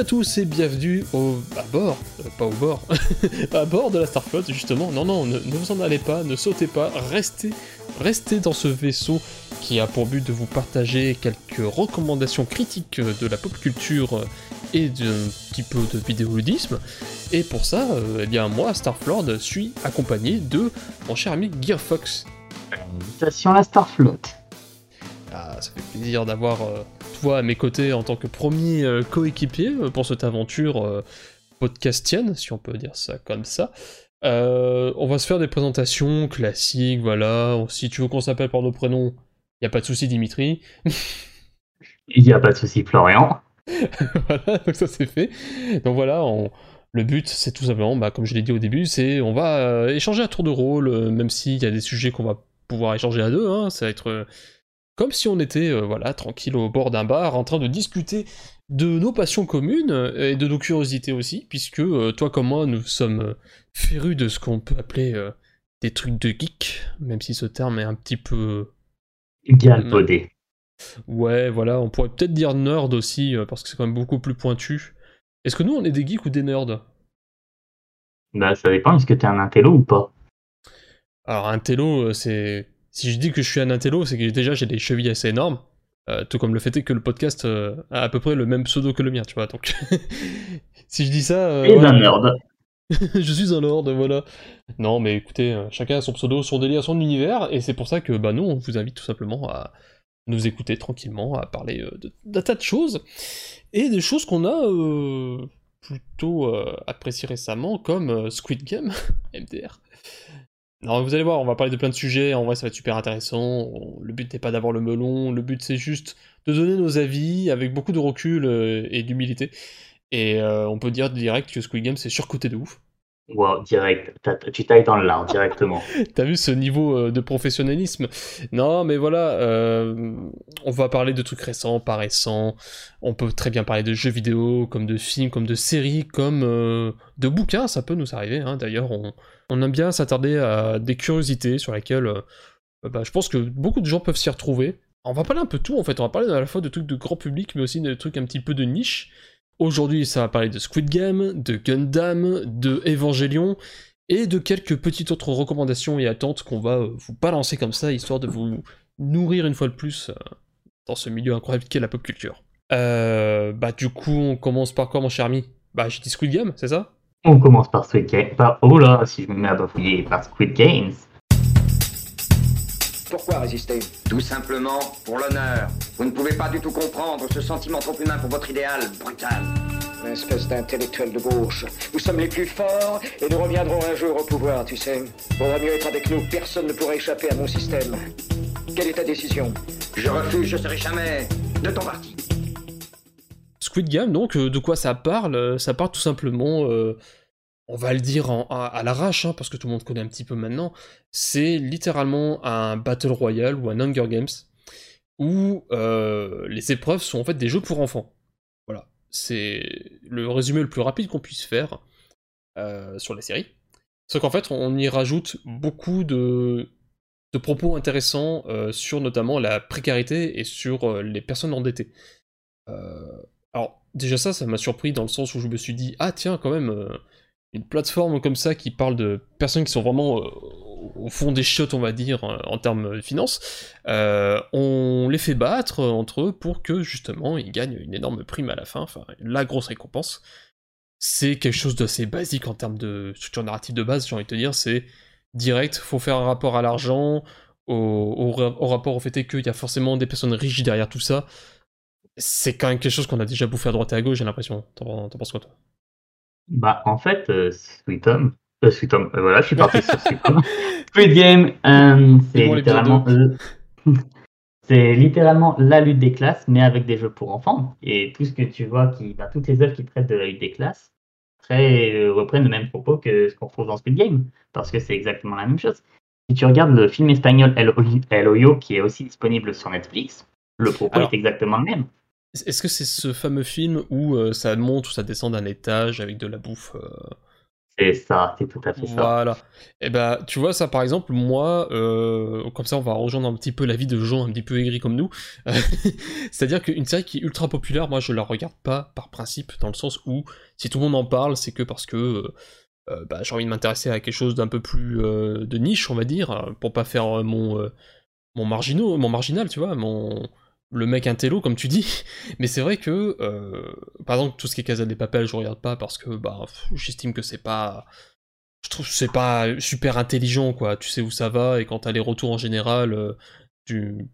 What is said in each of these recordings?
À tous et bienvenue au bord, euh, pas au bord, à bord de la Starflotte justement. Non non, ne, vous en allez pas, ne sautez pas, restez, restez dans ce vaisseau qui a pour but de vous partager quelques recommandations critiques de la pop culture et d'un petit peu de vidéoludisme. Et pour ça, euh, eh bien moi, Starflord, suis accompagné de mon cher ami Gearfox. Ah, ça fait plaisir d'avoir euh, à mes côtés en tant que premier euh, coéquipier euh, pour cette aventure podcastienne, si on peut dire ça comme ça. on va se faire des présentations classiques, voilà. Si tu veux qu'on s'appelle par nos prénoms, il n'y a pas de souci, Dimitri. Il n'y a pas de souci, Florian. voilà, donc ça c'est fait. Donc voilà, le but c'est tout simplement, bah, comme je l'ai dit au début, c'est on va échanger à tour de rôle, même s'il y a des sujets qu'on va pouvoir échanger à deux, hein, ça va être comme si on était euh, voilà tranquille au bord d'un bar en train de discuter de nos passions communes euh, et de nos curiosités aussi, puisque euh, toi comme moi nous sommes férus de ce qu'on peut appeler des trucs de geek, même si ce terme est un petit peu galvaudé. Ouais, voilà, on pourrait peut-être dire nerd aussi parce que c'est quand même beaucoup plus pointu. Est-ce que nous on est des geeks ou des nerds? Bah ça dépend, est-ce que t'es un intello ou pas? Alors un télo c'est si je dis que je suis un intello, c'est que déjà j'ai des chevilles assez énormes. Euh, tout comme le fait est que le podcast euh, a à peu près le même pseudo que le mien, tu vois. Donc, si je dis ça. Euh, un nerd. je suis un nerd, voilà. Non, mais écoutez, chacun a son pseudo, son délire, son univers, et c'est pour ça que bah, nous, on vous invite tout simplement à nous écouter tranquillement, à parler d'un tas de choses, et des choses qu'on a plutôt appréciées récemment, comme Squid Game, MDR. Alors vous allez voir, on va parler de plein de sujets, en vrai ça va être super intéressant, le but n'est pas d'avoir le melon, le but c'est juste de donner nos avis avec beaucoup de recul euh, et d'humilité. Et euh, on peut dire direct que Squid Game c'est surcoté de ouf. Wow, direct, tu tailles dans l'art directement. T'as vu ce niveau euh, de professionnalisme? Non, mais voilà, on va parler de trucs récents, pas récents. On peut très bien parler de jeux vidéo, comme de films, comme de séries, comme de bouquins, ça peut nous arriver. Hein. D'ailleurs, on, aime bien s'attarder à des curiosités sur lesquelles euh, bah, je pense que beaucoup de gens peuvent s'y retrouver. On va parler un peu tout en fait, on va parler à la fois de trucs de grand public mais aussi de trucs un petit peu de niche. Aujourd'hui ça va parler de Squid Game, de Gundam, de Evangelion et de quelques petites autres recommandations et attentes qu'on va euh, vous balancer comme ça histoire de vous nourrir une fois de plus euh, dans ce milieu incroyable qu'est la pop culture. bah du coup on commence par quoi mon cher ami? Bah j'ai dit Squid Game, c'est ça? On commence par Squid Games. oh là, si je me mets à bafouiller par Squid Games. Pourquoi résister Tout simplement pour l'honneur. Vous ne pouvez pas du tout comprendre ce sentiment trop humain pour votre idéal brutal. Une espèce d'intellectuel de gauche. Nous sommes les plus forts et nous reviendrons un jour au pouvoir, tu sais. Vaudra mieux être avec nous. Personne ne pourra échapper à mon système. Quelle est ta décision Je refuse, je serai jamais de ton parti. Squid Game, donc, euh, de quoi ça parle? Euh, Ça parle tout simplement, euh, on va le dire à, l'arrache, hein, parce que tout le monde connaît un petit peu maintenant, c'est littéralement un Battle Royale ou un Hunger Games, où les épreuves sont en fait des jeux pour enfants. Voilà, c'est le résumé le plus rapide qu'on puisse faire sur la série. Sauf qu'en fait, on y rajoute beaucoup de, propos intéressants sur notamment la précarité et sur les personnes endettées. Alors, déjà ça, ça m'a surpris dans le sens où je me suis dit, ah tiens, quand même, euh, une plateforme comme ça qui parle de personnes qui sont vraiment euh, au fond des chiottes, on va dire, euh, en termes de finances, on les fait battre entre eux pour que justement ils gagnent une énorme prime à la fin, enfin la grosse récompense. C'est quelque chose d'assez basique en termes de structure narrative de base, j'ai envie de te dire, c'est direct, faut faire un rapport à l'argent, au, au, rapport au fait qu'il y a forcément des personnes riches derrière tout ça, c'est quand même quelque chose qu'on a déjà bouffé à droite et à gauche, j'ai l'impression. T'en penses quoi, toi? Bah, en fait, euh, Sweet Home, euh, Sweet Home, euh, voilà, je suis parti sur Sweet Home. Squid Game, c'est littéralement. c'est littéralement la lutte des classes, mais avec des jeux pour enfants. Et tout ce que tu vois, qui, bah, toutes les œuvres qui traitent de la lutte des classes très, reprennent le même propos que ce qu'on trouve dans Squid Game, parce que c'est exactement la même chose. Si tu regardes le film espagnol El, Hoyo, qui est aussi disponible sur Netflix, le propos est exactement le même. Est-ce que c'est ce fameux film où euh, ça monte ou ça descend d'un étage avec de la bouffe euh C'est ça, c'est tout à fait ça. Voilà. Et eh ben, tu vois, ça par exemple, moi, euh, comme ça, on va rejoindre un petit peu la vie de gens un petit peu aigris comme nous. C'est-à-dire qu'une série qui est ultra populaire, moi, je la regarde pas par principe, dans le sens où si tout le monde en parle, c'est que parce que bah, j'ai envie de m'intéresser à quelque chose d'un peu plus de niche, on va dire, pour pas faire mon mon marginaux, mon marginal, tu vois, mon le mec intello comme tu dis, mais c'est vrai que euh, par exemple tout ce qui est Casa des Papel je regarde pas parce que bah j'estime que c'est pas je trouve c'est pas super intelligent quoi, tu sais où ça va et quand t'as les retours en général euh,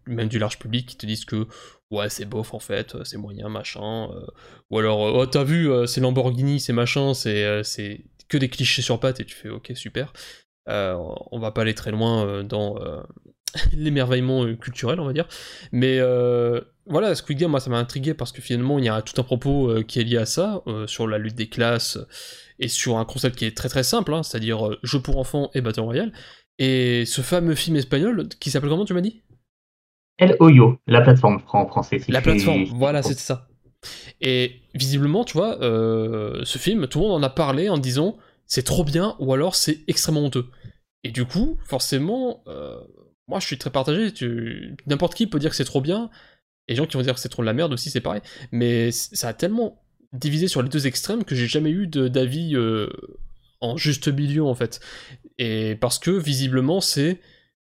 même du large public qui te disent que ouais c'est bof en fait, c'est moyen machin euh, ou alors oh t'as vu c'est Lamborghini, c'est machin, c'est c'est que des clichés sur pattes et tu fais OK super. on va pas aller très loin dans l'émerveillement euh, culturel, on va dire. Mais euh, voilà, Squid Game, moi, ça m'a intrigué parce que finalement, il y a tout un propos euh, qui est lié à ça, sur la lutte des classes, et sur un concept qui est très très simple, hein, c'est-à-dire jeu pour enfants et Battle Royale. Et ce fameux film espagnol, qui s'appelle comment, tu m'as dit? El Hoyo, la plateforme en français. la plateforme, voilà, c'était ça. Et visiblement, tu vois, ce film, tout le monde en a parlé en disant c'est trop bien ou alors c'est extrêmement honteux. Et du coup, forcément, moi je suis très partagé, tu... n'importe qui peut dire que c'est trop bien, et les gens qui vont dire que c'est trop de la merde aussi, c'est pareil, mais ça a tellement divisé sur les deux extrêmes que j'ai jamais eu d'avis euh, en juste milieu en fait. Et parce que visiblement c'est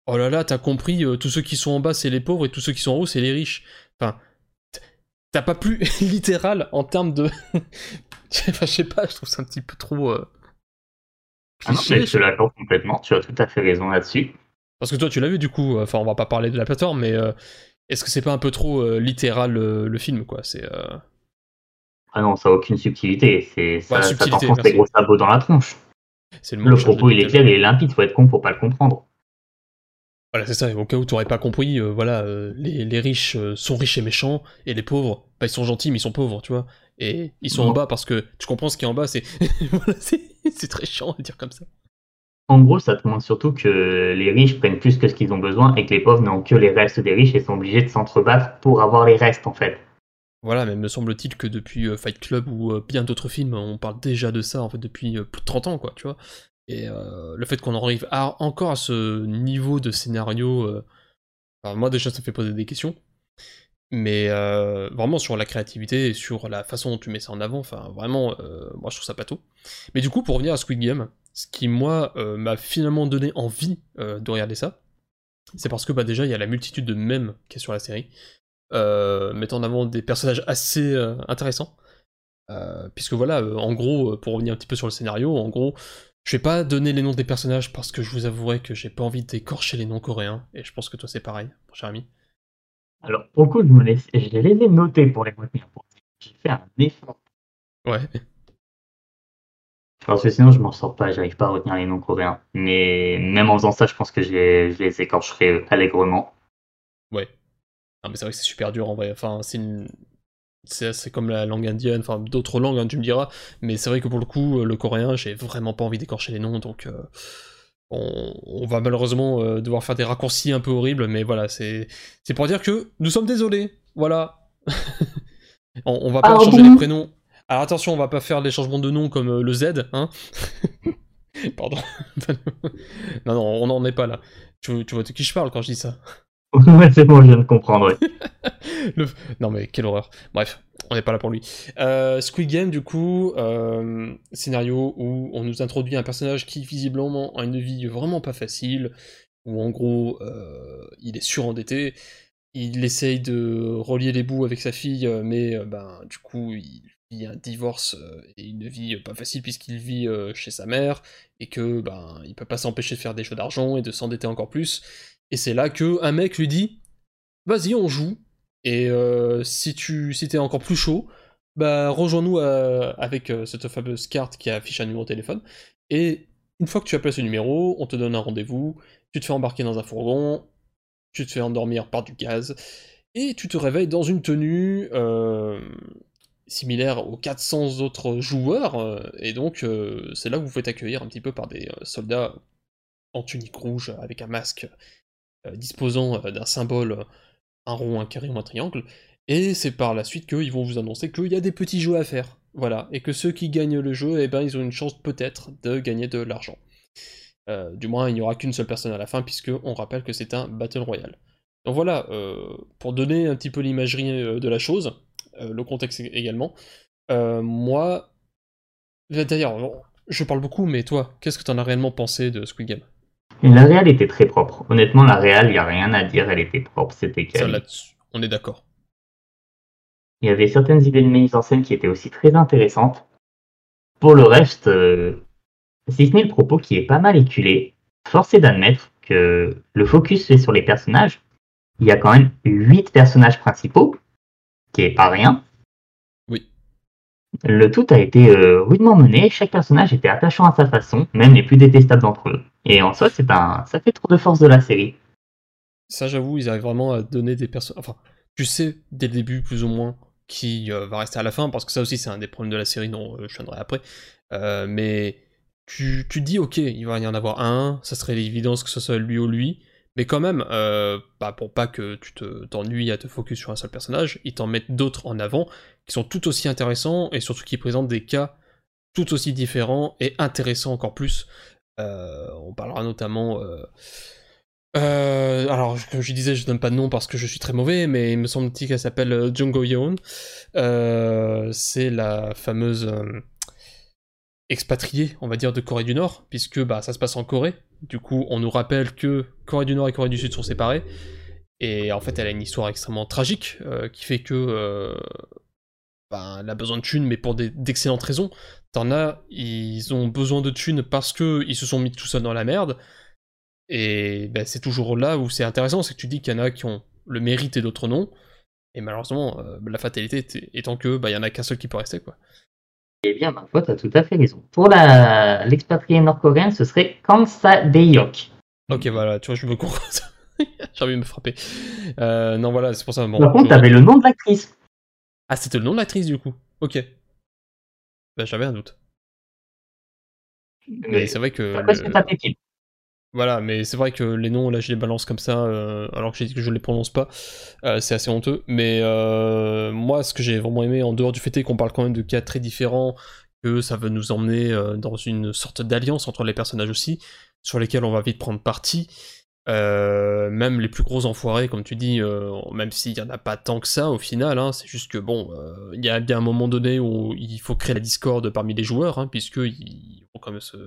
oh là là, t'as compris, euh, tous ceux qui sont en bas c'est les pauvres et tous ceux qui sont en haut c'est les riches. Enfin, t'as pas plus littéral en termes de. enfin, je sais pas, je trouve ça un petit peu trop. Euh... Ah non, mais je l'accorde complètement, tu as tout à fait raison là-dessus. Parce que toi, tu l'as vu du coup, enfin, on va pas parler de la plateforme, mais euh, est-ce que c'est pas un peu trop euh, littéral le film, quoi? C'est. Euh, ah non, ça n'a aucune subtilité. C'est ça, ça t'enfonce des gros sabots dans la tronche. Le, le propos, il est clair, il est limpide, faut être con pour pas le comprendre. Voilà, c'est ça. Au cas où tu n'aurais pas compris, voilà, les, les, riches sont riches et méchants, et les pauvres, bah, ils sont gentils, mais ils sont pauvres, tu vois. Et ils sont en bas parce que tu comprends ce qui est en bas, c'est voilà, c'est très chiant à dire comme ça. En gros, ça te montre surtout que les riches prennent plus que ce qu'ils ont besoin et que les pauvres n'ont que les restes des riches et sont obligés de s'entrebattre pour avoir les restes en fait. Voilà, mais me semble-t-il que depuis euh, Fight Club ou euh, bien d'autres films, on parle déjà de ça en fait depuis euh, plus de 30 ans, quoi, tu vois. Et le fait qu'on arrive encore à ce niveau de scénario, moi déjà ça me fait poser des questions, mais vraiment sur la créativité et sur la façon dont tu mets ça en avant, enfin vraiment, moi je trouve ça pas tout. Mais du coup, pour revenir à Squid Game, ce qui, moi, euh, m'a finalement donné envie euh, de regarder ça, c'est parce que bah, déjà, il y a la multitude de mèmes qui est sur la série, euh, mettant en avant des personnages assez intéressants. puisque voilà, en gros, pour revenir un petit peu sur le scénario, en gros, je vais pas donner les noms des personnages parce que je vous avouerai que j'ai pas envie d'écorcher les noms coréens, et je pense que toi c'est pareil, mon cher ami. Alors, le coup, je, me laisse... je les ai notés pour les retenir. J'ai fait un effort. Ouais. Parce que sinon, je m'en sors pas, j'arrive pas à retenir les noms coréens. Mais même en faisant ça, je pense que je les, je les écorcherai allègrement. Ouais. Non, mais c'est vrai que c'est super dur en vrai. Enfin, c'est une... C'est comme la langue indienne, enfin d'autres langues, hein, tu me diras. Mais c'est vrai que pour le coup, le coréen, j'ai vraiment pas envie d'écorcher les noms, donc euh, on, va malheureusement euh, devoir faire des raccourcis un peu horribles, mais voilà, c'est pour dire que nous sommes désolés. Voilà. on, on, va pas changer les prénoms. Alors attention, on va pas faire les changements de nom comme euh, le Z, hein Pardon. non, non, on n'en est pas là. Tu, vois de qui je parle quand je dis ça? Ouais, c'est bon, je viens de comprendre. Non mais quelle horreur. Bref, on n'est pas là pour lui. Euh, Squid Game, du coup, euh, scénario où on nous introduit un personnage qui visiblement a une vie vraiment pas facile, où en gros il est surendetté, il essaye de relier les bouts avec sa fille, mais ben du coup il un divorce euh, et une vie pas facile puisqu'il vit euh, chez sa mère et que ben il peut pas s'empêcher de faire des jeux d'argent et de s'endetter encore plus. Et c'est là que un mec lui dit vas-y on joue et euh, si tu si t'es encore plus chaud bah rejoins-nous avec cette fameuse carte qui affiche un numéro de téléphone. Et une fois que tu placé ce numéro on te donne un rendez-vous. Tu te fais embarquer dans un fourgon. Tu te fais endormir par du gaz. Et tu te réveilles dans une tenue similaire aux 400 autres joueurs, euh, et donc euh, c'est là que vous faites accueillir un petit peu par des euh, soldats en tunique rouge avec un masque disposant d'un symbole, un rond, un carré ou un triangle, Et c'est par la suite qu'ils vont vous annoncer qu'il y a des petits jeux à faire. Voilà, et que ceux qui gagnent le jeu, eh ben, ils ont une chance peut-être de gagner de l'argent. Du moins, il n'y aura qu'une seule personne à la fin, puisque on rappelle que c'est un Battle Royale. Donc voilà, pour donner un petit peu l'imagerie de la chose, le contexte également, moi, d'ailleurs, je parle beaucoup, mais toi, qu'est-ce que tu en as réellement pensé de Squid Game? La réal était très propre. Honnêtement, la réal, il n'y a rien à dire, elle était propre, c'était calme. On est d'accord. Il y avait certaines idées de mise en scène qui étaient aussi très intéressantes. Pour le reste, euh, si ce n'est le propos qui est pas mal éculé, force est d'admettre que le focus fait sur les personnages. Il y a quand même huit personnages principaux, qui est pas rien. Oui. Le tout a été euh, rudement mené, chaque personnage était attachant à sa façon, même les plus détestables d'entre eux. Et en soi, c'est un, ça fait trop de force de la série. Ça, j'avoue, ils arrivent vraiment à donner des personnages. Enfin, tu sais dès le début, plus ou moins, qui euh, va rester à la fin, parce que ça aussi c'est un des problèmes de la série dont euh, je viendrai après. Mais tu, tu dis ok, il va y en avoir un, ça serait l'évidence que ce soit lui ou lui, mais quand même, bah, pour pas que tu te, t'ennuies à te focus sur un seul personnage, ils t'en mettent d'autres en avant qui sont tout aussi intéressants et surtout qui présentent des cas tout aussi différents et intéressants encore plus. on parlera notamment euh, alors, comme je disais, je donne pas de nom parce que je suis très mauvais, mais il me semble t qu'elle s'appelle euh, Jungo Yeon. Euh, c'est la fameuse euh, expatriée, on va dire, de Corée du Nord, puisque bah, ça se passe en Corée. Du coup, on nous rappelle que Corée du Nord et Corée du Sud sont séparées. Et en fait, elle a une histoire extrêmement tragique qui fait que bah, elle a besoin de thunes, mais pour d'excellentes raisons. T'en as, ils ont besoin de thunes parce qu'ils se sont mis tout seuls dans la merde. Et ben, c'est toujours là où c'est intéressant, c'est que tu dis qu'il y en a qui ont le mérite et d'autres non. Et malheureusement, euh, la fatalité étant que bah, en a qu'un seul qui peut rester. quoi. Eh bien, ma foi, tu as tout à fait raison. Pour l'expatrié nord-coréen, ce serait Kansa Deyok. Ok, voilà, tu vois, je me comprends. J'ai envie de me frapper. Euh, non, voilà, c'est pour ça. Bon, Par contre, t'avais le nom de l'actrice. Ah, c'était le nom de l'actrice, du coup. Ok. Bah, j'avais un doute. Mais, c'est vrai que. le... Voilà, mais c'est vrai que les noms, là, je les balance comme ça, euh, alors que j'ai dit que je les prononce pas. Euh, c'est assez honteux. Mais euh, moi, ce que j'ai vraiment aimé, en dehors du fait qu'on parle quand même de cas très différents, que ça veut nous emmener dans une sorte d'alliance entre les personnages aussi, sur lesquels on va vite prendre parti. même les plus gros enfoirés, comme tu dis, même s'il y en a pas tant que ça au final, hein, c'est juste que bon, il y a bien un moment donné où il faut créer la discorde parmi les joueurs, hein, puisqu'ils vont quand même se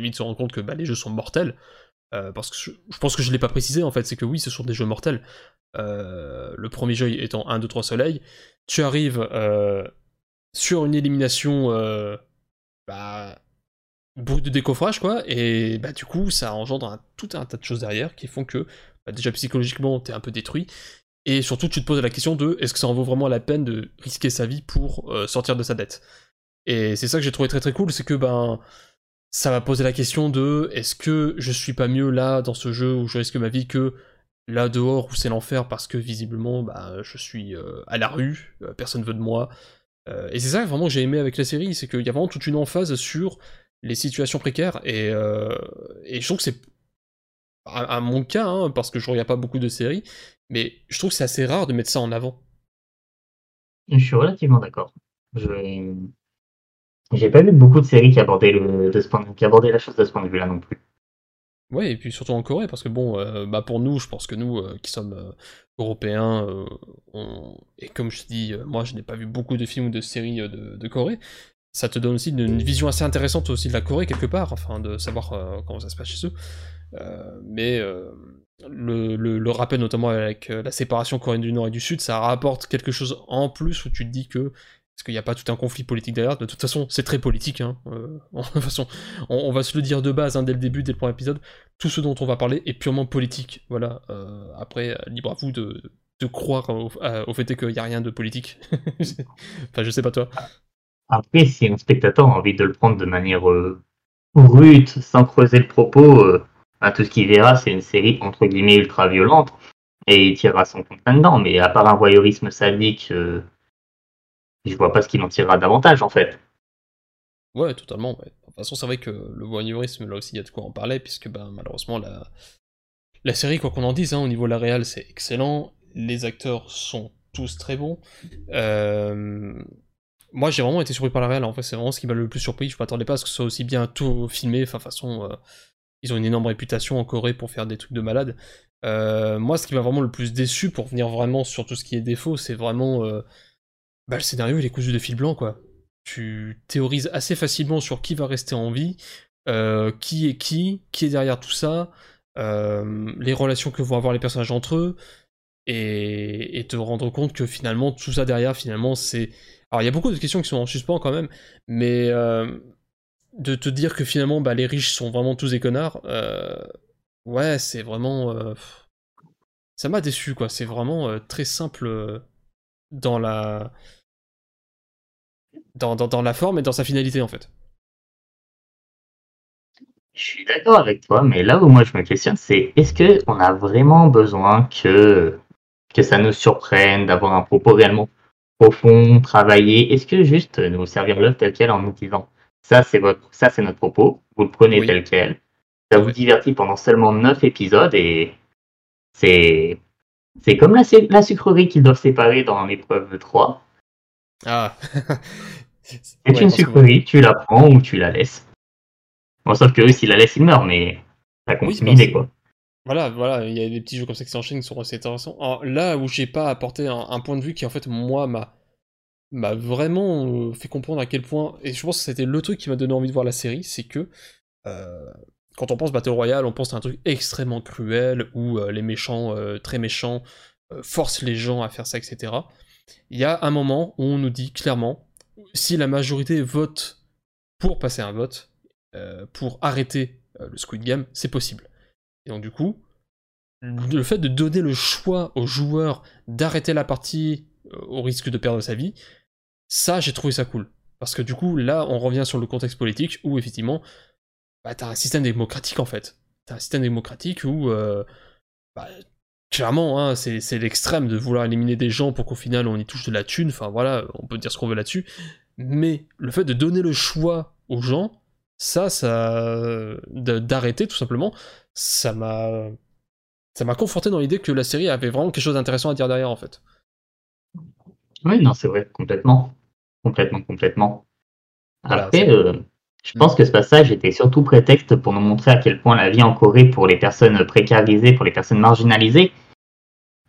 vite se rendre compte que bah, les jeux sont mortels. Euh, parce que je, pense que je l'ai pas précisé en fait, c'est que oui, ce sont des jeux mortels. Euh, le premier jeu étant 1, 2, 3 soleil. Tu arrives euh, sur une élimination bah, bruit de décoffrage, quoi, et bah, du coup, ça engendre tout un tas de choses derrière qui font que bah, déjà psychologiquement, t'es un peu détruit. Et surtout, tu te poses la question de est-ce que ça en vaut vraiment la peine de risquer sa vie pour sortir de sa dette? Et c'est ça que j'ai trouvé très très cool, c'est que ben ça va poser la question de est-ce que je suis pas mieux là dans ce jeu où je risque ma vie que là dehors où c'est l'enfer parce que visiblement bah, je suis euh, à la rue, euh, personne veut de moi. Euh, et c'est ça vraiment que j'ai aimé avec la série, c'est qu'il y a vraiment toute une emphase sur les situations précaires et, et je trouve que c'est à, mon cas, hein, parce que je regarde pas beaucoup de séries, mais je trouve que c'est assez rare de mettre ça en avant. Je suis relativement d'accord. Je... J'ai pas vu beaucoup de séries qui abordaient, le, de ce point, qui abordaient la chose de ce point de vue-là non plus. Ouais, et puis surtout en Corée, parce que bon, euh, bah pour nous, je pense que nous, euh, qui sommes euh, européens, et comme je te dis, moi je n'ai pas vu beaucoup de films ou de séries de, Corée, ça te donne aussi une, vision assez intéressante aussi de la Corée quelque part, enfin de savoir comment ça se passe chez eux. mais le, le, le, rappel notamment avec la séparation coréenne du Nord et du Sud, ça rapporte quelque chose en plus où tu te dis que parce qu'il n'y a pas tout un conflit politique derrière. De toute façon, c'est très politique. Hein. Euh, façon, on, va se le dire de base hein, dès le début, dès le premier épisode. Tout ce dont on va parler est purement politique. Voilà. Euh, après, libre à vous de, croire au, fait qu'il n'y a rien de politique. enfin, je sais pas toi. Après, si un spectateur a envie de le prendre de manière euh, rude, sans creuser le propos, bah, tout ce qu'il verra, c'est une série entre guillemets ultra violente. Et il tirera son compte là-dedans. Mais à part un voyeurisme sadique je vois pas ce qu'il en tirera davantage en fait. Ouais, totalement. De toute façon, c'est vrai que le voyeurisme, là aussi, il y a de quoi en parler, puisque ben, malheureusement, la... la série, quoi qu'on en dise, hein, au niveau de la réal, c'est excellent. Les acteurs sont tous très bons. Moi, j'ai vraiment été surpris par la réelle. En fait, c'est vraiment ce qui m'a le plus surpris. Je m'attendais pas à ce que ce soit aussi bien tout filmé. Enfin, façon, ils ont une énorme réputation en Corée pour faire des trucs de malade. moi, ce qui m'a vraiment le plus déçu pour venir vraiment sur tout ce qui est défaut, c'est vraiment bah, le scénario, il est cousu de fil blanc, quoi. Tu théorises assez facilement sur qui va rester en vie, euh, qui est qui, qui est derrière tout ça, euh, les relations que vont avoir les personnages entre eux, et, te rendre compte que finalement, tout ça derrière, finalement, c'est... Alors, il y a beaucoup de questions qui sont en suspens quand même, mais euh, de te dire que finalement, bah, les riches sont vraiment tous des connards, ouais, c'est vraiment... ça m'a déçu, quoi. C'est vraiment très simple dans la dans, la forme et dans sa finalité en fait. Je suis d'accord avec toi, mais là où moi je me questionne, c'est est-ce qu'on a vraiment besoin que, que ça nous surprenne, d'avoir un propos réellement profond, travaillé? Est-ce que juste nous servir l'œuvre tel quel en nous disant ça c'est votre ça c'est notre propos, vous le prenez tel quel, ça vous divertit pendant seulement 9 épisodes et c'est c'est comme la, la sucrerie qu'ils doivent séparer dans l'épreuve 3. Ah C'est une sucrerie, tu la prends ou tu la laisses. Bon, sauf que eux, s'ils la laissent, ils meurent, mais ça continue quoi. Voilà, voilà, il y a des petits jeux comme ça qui s'enchaînent qui sont assez intéressants. là où j'ai pas apporté un, point de vue qui, en fait, moi, m'a m'a vraiment euh, fait comprendre à quel point, et je pense que c'était le truc qui m'a donné envie de voir la série, c'est que euh, quand on pense Battle Royale, on pense à un truc extrêmement cruel où euh, les méchants, très méchants, forcent les gens à faire ça, etc. Il y a un moment où on nous dit clairement, si la majorité vote pour passer un vote, euh, pour arrêter euh, le Squid Game, c'est possible. Et donc du coup, le fait de donner le choix aux joueurs d'arrêter la partie euh, au risque de perdre sa vie, ça j'ai trouvé ça cool. Parce que du coup, là, on revient sur le contexte politique où effectivement, bah, t'as un système démocratique en fait. T'as un système démocratique où bah, clairement, hein, c'est l'extrême de vouloir éliminer des gens pour qu'au final on y touche de la thune, enfin voilà, on peut dire ce qu'on veut là-dessus, mais le fait de donner le choix aux gens, ça, ça, d'arrêter tout simplement, ça m'a, ça m'a conforté dans l'idée que la série avait vraiment quelque chose d'intéressant à dire derrière en fait. Oui, non, c'est vrai, complètement, complètement, complètement. Après, euh, je pense que ce passage était surtout prétexte pour nous montrer à quel point la vie en Corée pour les personnes précarisées, pour les personnes marginalisées,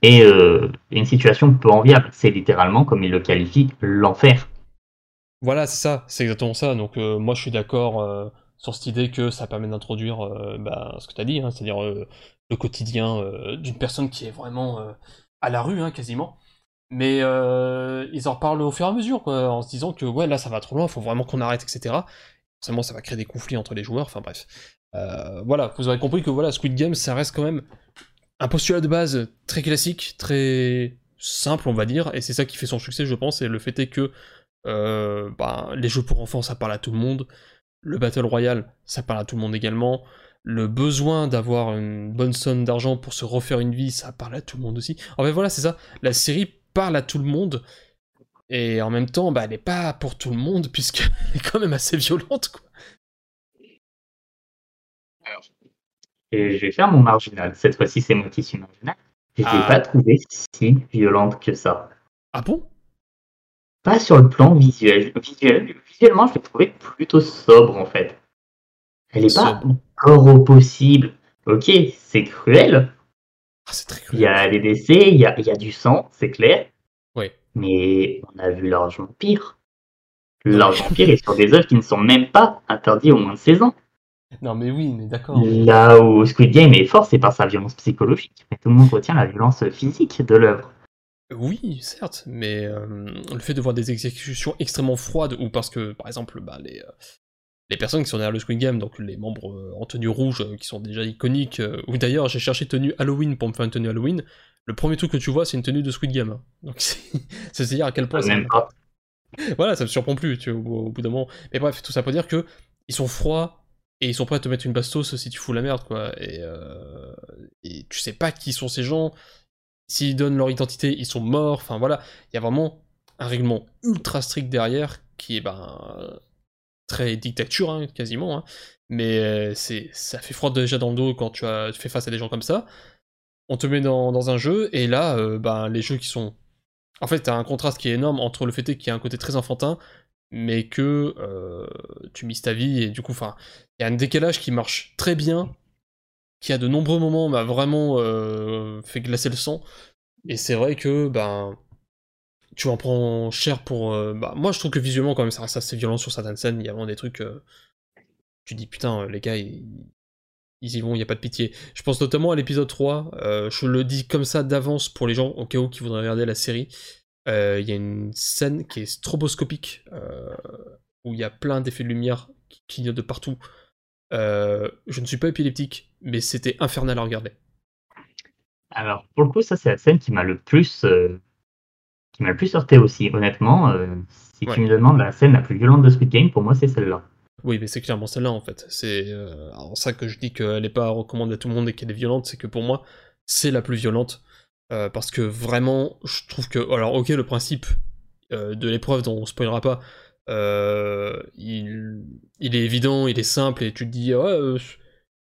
est euh, une situation peu enviable. C'est littéralement, comme il le qualifie, l'enfer. Voilà, c'est ça, c'est exactement ça. Donc euh, moi je suis d'accord euh, sur cette idée que ça permet d'introduire bah, ce que tu as dit, hein, c'est-à-dire le quotidien d'une personne qui est vraiment à la rue, hein, quasiment. Mais ils en reparlent au fur et à mesure, en se disant que ouais là ça va trop loin, il faut vraiment qu'on arrête, etc forcément ça va créer des conflits entre les joueurs, enfin bref. Euh, voilà, vous aurez compris que voilà, Squid Game, ça reste quand même un postulat de base très classique, très simple, on va dire, et c'est ça qui fait son succès, je pense, et le fait est que euh, bah, les jeux pour enfants, ça parle à tout le monde, le Battle Royale, ça parle à tout le monde également, le besoin d'avoir une bonne somme d'argent pour se refaire une vie, ça parle à tout le monde aussi. En fait, voilà, c'est ça, la série parle à tout le monde, et en même temps, bah, elle n'est pas pour tout le monde, puisqu'elle est quand même assez violente. Quoi. et je vais faire mon marginal. Cette fois-ci, c'est moi qui suis marginal. Je ne l'ai ah. pas trouvée si violente que ça. Ah bon? Pas sur le plan visuel. Visuellement, je l'ai trouvée plutôt sobre, en fait. Elle n'est pas encore au possible. Ok, c'est cruel. Ah, c'est très cruel. Il y a des décès, il y a, il y a du sang, c'est clair. Mais on a vu largement pire. Largement pire et sur des œuvres qui ne sont même pas interdites au moins de 16 ans. Non mais oui, mais d'accord. Là où Squid Game est fort, c'est par sa violence psychologique. Mais tout le monde retient la violence physique de l'œuvre. Oui, certes, mais euh, le fait de voir des exécutions extrêmement froides, ou parce que, par exemple, bah, les, euh, les personnes qui sont derrière le Squid Game, donc les membres euh, en tenue rouge, qui sont déjà iconiques, ou d'ailleurs j'ai cherché tenue Halloween pour me faire une tenue Halloween, le premier truc que tu vois, c'est une tenue de Squid Game. Hein. Donc c'est dire à quel point. Même pas. Voilà, ça me surprend plus, tu vois, au, bout d'un moment. Mais bref, tout ça pour dire que ils sont froids et ils sont prêts à te mettre une bastos si tu fous la merde, quoi. Et, euh... et tu sais pas qui sont ces gens. S'ils donnent leur identité, ils sont morts. Enfin voilà, il y a vraiment un règlement ultra strict derrière qui est ben très dictature hein, quasiment. Hein. Mais euh, c'est ça fait froid déjà dans le dos quand tu, as, tu fais face à des gens comme ça on te met dans, un jeu, et là, euh, ben, les jeux qui sont en fait, t'as un contraste qui est énorme entre le fait qu'il y a un côté très enfantin, mais que euh, tu mises ta vie, et du coup, enfin, il y a un décalage qui marche très bien, qui a de nombreux moments m'a vraiment euh, fait glacer le sang, et c'est vrai que, ben, tu en prends cher pour... Bah, moi, je trouve que visuellement, quand même, ça reste assez violent sur certaines scènes, il y a vraiment des trucs... tu dis, putain, les gars, ils, ils y vont, il n'y a pas de pitié. Je pense notamment à l'épisode 3, euh, je le dis comme ça d'avance pour les gens au cas où qui voudraient regarder la série. Euh, il y a une scène qui est stroboscopique, euh, où il y a plein d'effets de lumière qui clignotent de partout. je ne suis pas épileptique, mais c'était infernal à regarder. Alors, pour le coup, ça c'est la scène qui m'a le plus qui m'a le plus heurté aussi, honnêtement. si tu me demandes la scène la plus violente de Squid Game, pour moi c'est celle-là. Oui, mais c'est clairement celle-là en fait. C'est euh, ça que je dis qu'elle n'est pas recommandée à tout le monde et qu'elle est violente, c'est que pour moi, c'est la plus violente. Euh, parce que vraiment, je trouve que. Alors, ok, le principe euh, de l'épreuve dont on spoilera pas, il, il, est évident, il est simple, et tu te dis, ouais,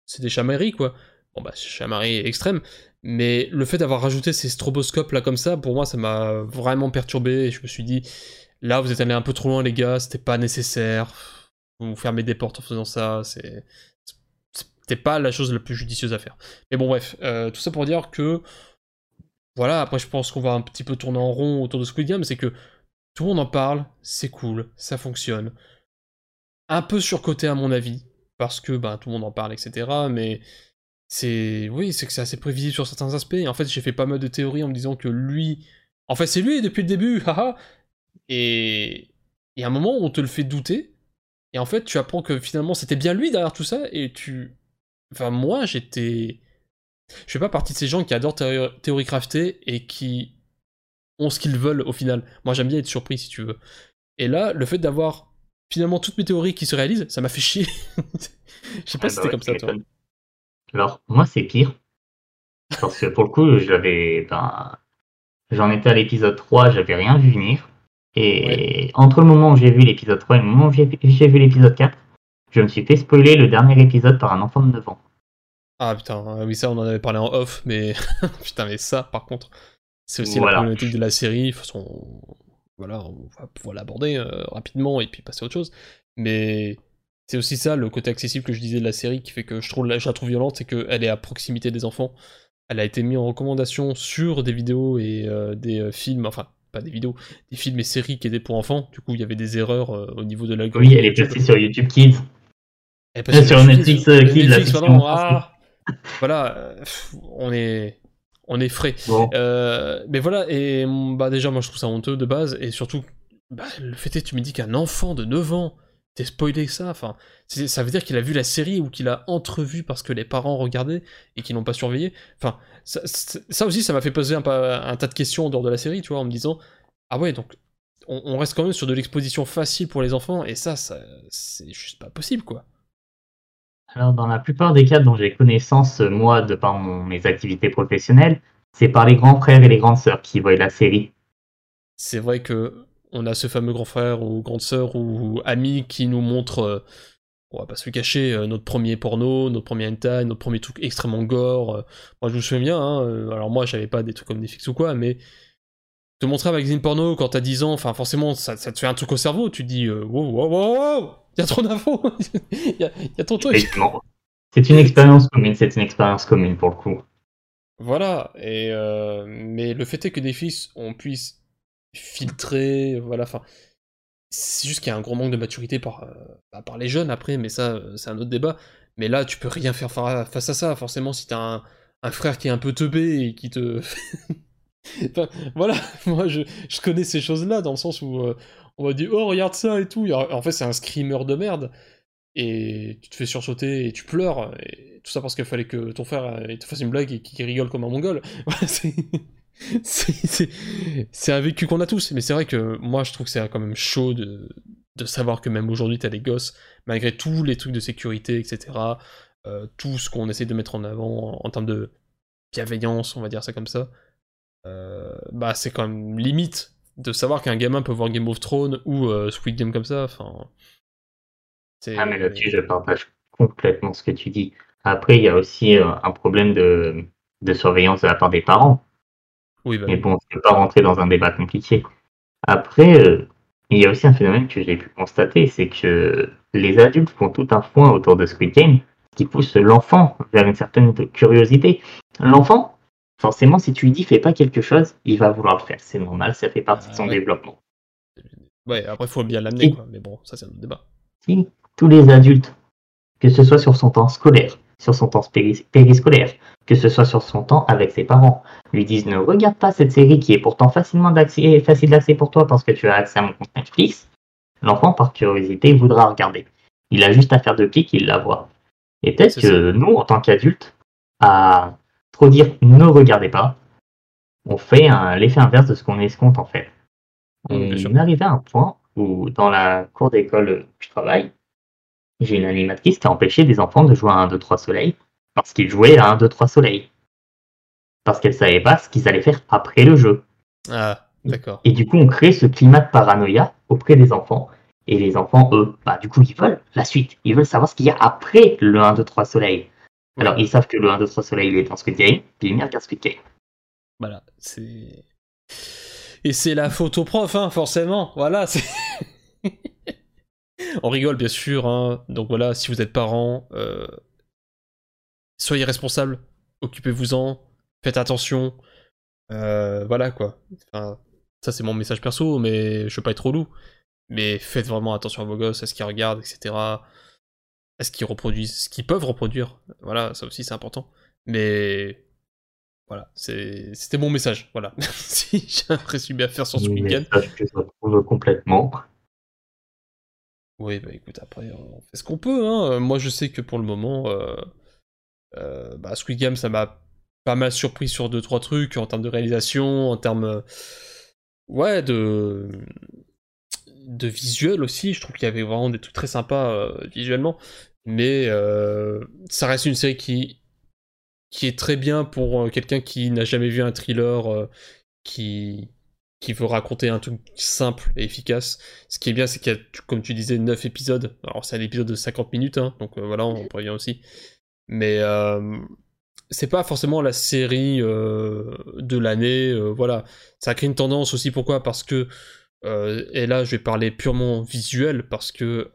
c'est des chamailleries quoi. Bon, bah, chamaillerie extrême. Mais le fait d'avoir rajouté ces stroboscopes là comme ça, pour moi, ça m'a vraiment perturbé. Et je me suis dit, là, vous êtes allé un peu trop loin, les gars, c'était pas nécessaire vous fermez des portes en faisant ça, c'est pas la chose la plus judicieuse à faire. Mais bon bref, euh, tout ça pour dire que voilà, après je pense qu'on va un petit peu tourner en rond autour de Squid Game, c'est que tout le monde en parle, c'est cool, ça fonctionne. Un peu surcoté à mon avis, parce que ben, tout le monde en parle, etc. Mais c'est. Oui, c'est que c'est assez prévisible sur certains aspects. en fait, j'ai fait pas mal de théories en me disant que lui. En fait, c'est lui depuis le début, haha Et. Il y a un moment où on te le fait douter, et en fait, tu apprends que finalement, c'était bien lui derrière tout ça, et tu... Enfin, moi, j'étais... Je fais pas partie de ces gens qui adorent théorie crafter et qui ont ce qu'ils veulent au final. Moi, j'aime bien être surpris, si tu veux. Et là, le fait d'avoir finalement toutes mes théories qui se réalisent, ça m'a fait chier. Je sais pas ah si bah c'était comme ça, toi. Alors, moi, c'est pire. Parce que pour le coup, j'avais... Ben... J'en étais à l'épisode 3, j'avais rien vu venir. Et entre le moment où j'ai vu l'épisode 3 et le moment où j'ai vu l'épisode 4, je me suis fait spoiler le dernier épisode par un enfant de 9 ans. Ah putain, euh, oui ça on en avait parlé en off, mais putain mais ça par contre, c'est aussi la problématique de la série, de toute façon, voilà, on va pouvoir l'aborder euh, rapidement et puis passer à autre chose, mais c'est aussi ça le côté accessible que je disais de la série qui fait que je, trouve, je la trouve violente, c'est qu'elle est à proximité des enfants, elle a été mise en recommandation sur des vidéos et euh, des films, enfin pas des vidéos, des films et séries qui étaient pour enfants. Du coup, il y avait des erreurs euh, au niveau de l'algorithme. Oui, elle est passée sur YouTube Kids. Elle est passée sur Netflix, euh, Kids. Netflix, ah, voilà, euh, on est on est frais. mais voilà, et bah déjà, moi je trouve ça honteux de base, et surtout, bah, le fait est, tu me dis qu'un enfant de 9 ans t'es spoilé ça, enfin, ça veut dire qu'il a vu la série ou qu'il a entrevu parce que les parents regardaient et qu'ils n'ont pas surveillé. Enfin, ça, aussi, ça m'a fait poser un, un, tas de questions en dehors de la série, tu vois, en me disant, ah ouais, donc on, reste quand même sur de l'exposition facile pour les enfants et ça, ça c'est juste pas possible, quoi. Alors, dans la plupart des cas dont j'ai connaissance, moi, de par mes activités professionnelles, c'est par les grands frères et les grandes sœurs qui voient la série. C'est vrai que on a ce fameux grand frère ou grande sœur ou ami qui nous montre, euh, on va pas se le cacher, euh, notre premier porno, notre premier hentai, notre premier truc extrêmement gore. Euh. moi je me souviens bien, hein, alors moi j'avais pas des trucs comme Netflix ou quoi, mais te montrer un magazine porno quand t'as 10 ans, enfin forcément ça, te fait un truc au cerveau, tu te dis wow wow wow wow, y a trop d'infos, y, a, y a trop de trucs. C'est une expérience commune, c'est une expérience commune pour le coup. Voilà, et mais le fait est que des fils on puisse filtré, voilà, enfin. C'est juste qu'il y a un gros manque de maturité par, euh, bah, par les jeunes après, mais ça, euh, c'est un autre débat. Mais là, tu peux rien faire face à ça. Forcément, si t'as un, frère qui est un peu teubé et qui te. voilà, moi je, je, connais ces choses-là dans le sens où euh, on va dire oh regarde ça et tout. En fait, c'est un screamer de merde et tu te fais sursauter et tu pleures. Et tout ça parce qu'il fallait que ton frère te fasse une blague et qu'il rigole comme un mongol. c'est un vécu qu'on a tous, mais c'est vrai que moi je trouve que c'est quand même chaud de, savoir que même aujourd'hui t'as des gosses, malgré tous les trucs de sécurité, etc., euh, tout ce qu'on essaie de mettre en avant en, termes de bienveillance, on va dire ça comme ça, euh, bah c'est quand même limite de savoir qu'un gamin peut voir Game of Thrones ou euh, Squid Game comme ça, enfin... Ah mais là-dessus je partage complètement ce que tu dis. Après il y a aussi un problème de, de surveillance de la part des parents Oui, bah Mais bon, vais pas rentrer dans un débat compliqué. Après, euh, il y a aussi un phénomène que j'ai pu constater, c'est que les adultes font tout un foin autour de Squid Game, qui pousse l'enfant vers une certaine curiosité. L'enfant, forcément, si tu lui dis fais pas quelque chose, il va vouloir le faire. C'est normal, ça fait partie de son Ah ouais. développement. Ouais, après, faut bien l'amener. Mais bon, ça, c'est un autre débat. Si tous les adultes, que ce soit sur son temps scolaire, sur son temps péri- périscolaire, que ce soit sur son temps avec ses parents, lui disent ne regarde pas cette série qui est pourtant facilement d'accès, facile d'accès pour toi parce que tu as accès à mon compte Netflix, l'enfant par curiosité voudra regarder. Il a juste à faire deux clics, il la voit. Et peut-être que nous, en tant qu'adultes, à trop dire ne regardez pas, on fait un- l'effet inverse de ce qu'on escompte en fait. Sûr. On est arrivé à un point où dans la cour d'école où je travaille, j'ai une animatrice qui a empêché des enfants de jouer à 1, 2, 3 soleil parce qu'ils jouaient à 1, 2, 3 soleil. Parce qu'elle savait pas ce qu'ils allaient faire après le jeu. Ah, d'accord. Et du coup, on crée ce climat de paranoïa auprès des enfants. Et les enfants, eux, bah, du coup, ils veulent la suite. Ils veulent savoir ce qu'il y a après le 1, 2, 3 soleil. Alors, ils savent que le 1, 2, 3 soleil, il est dans Squid Game, puis ils regardent Squid Game. Voilà, c'est. Et c'est la photo prof, hein, forcément. Voilà, c'est. On rigole, bien sûr. Hein. Donc voilà, si vous êtes parent, euh, soyez responsable, occupez-vous-en, faites attention. Euh, voilà quoi. Enfin, ça, c'est mon message perso, mais je veux pas être relou. Mais faites vraiment attention à vos gosses, à ce qu'ils regardent, etc. À ce qu'ils reproduisent, ce qu'ils peuvent reproduire. Voilà, ça aussi, c'est important. Mais voilà, c'était mon message. Voilà. si j'ai un résumé à faire sur ce week-end. je retrouve complètement. Oui, bah écoute, après, on fait ce qu'on peut. Hein. Moi, je sais que pour le moment, euh, euh, bah, Squid Game, ça m'a pas mal surpris sur deux trois trucs en termes de réalisation, en termes, euh, ouais, de de visuel aussi. Je trouve qu'il y avait vraiment des trucs très sympas euh, visuellement, mais euh, ça reste une série qui qui est très bien pour quelqu'un qui n'a jamais vu un thriller qui qui veut raconter un truc simple et efficace. Ce qui est bien, c'est qu'il y a, comme tu disais, 9 épisodes. Alors, c'est un épisode de 50 minutes, hein, donc voilà, on prévient aussi. Mais c'est pas forcément la série euh, de l'année, euh, voilà. Ça crée une tendance aussi, pourquoi? Parce que, euh, et là, je vais parler purement visuel, parce que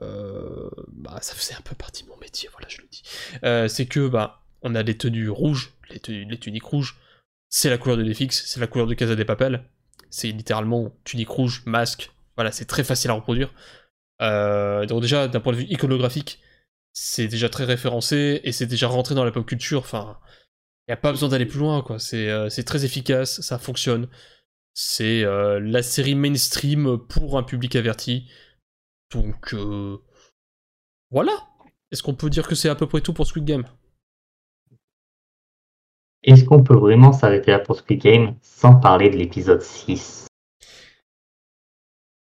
bah, ça faisait un peu partie de mon métier, voilà, je le dis. C'est que, bah, on a les tenues rouges, les, tenues- tuniques rouges, c'est la couleur de Netflix, c'est la couleur de Casa des Papel. C'est littéralement tunique rouge, masque. Voilà, c'est très facile à reproduire. Donc déjà, d'un point de vue iconographique, c'est déjà très référencé et c'est déjà rentré dans la pop culture. Enfin, il n'y a pas besoin d'aller plus loin, quoi. C'est euh, très efficace, ça fonctionne. C'est euh, la série mainstream pour un public averti. Donc, euh, voilà. Est-ce qu'on peut dire que c'est à peu près tout pour Squid Game? Est-ce qu'on peut vraiment s'arrêter là pour Squid Game sans parler de l'épisode 6 Je-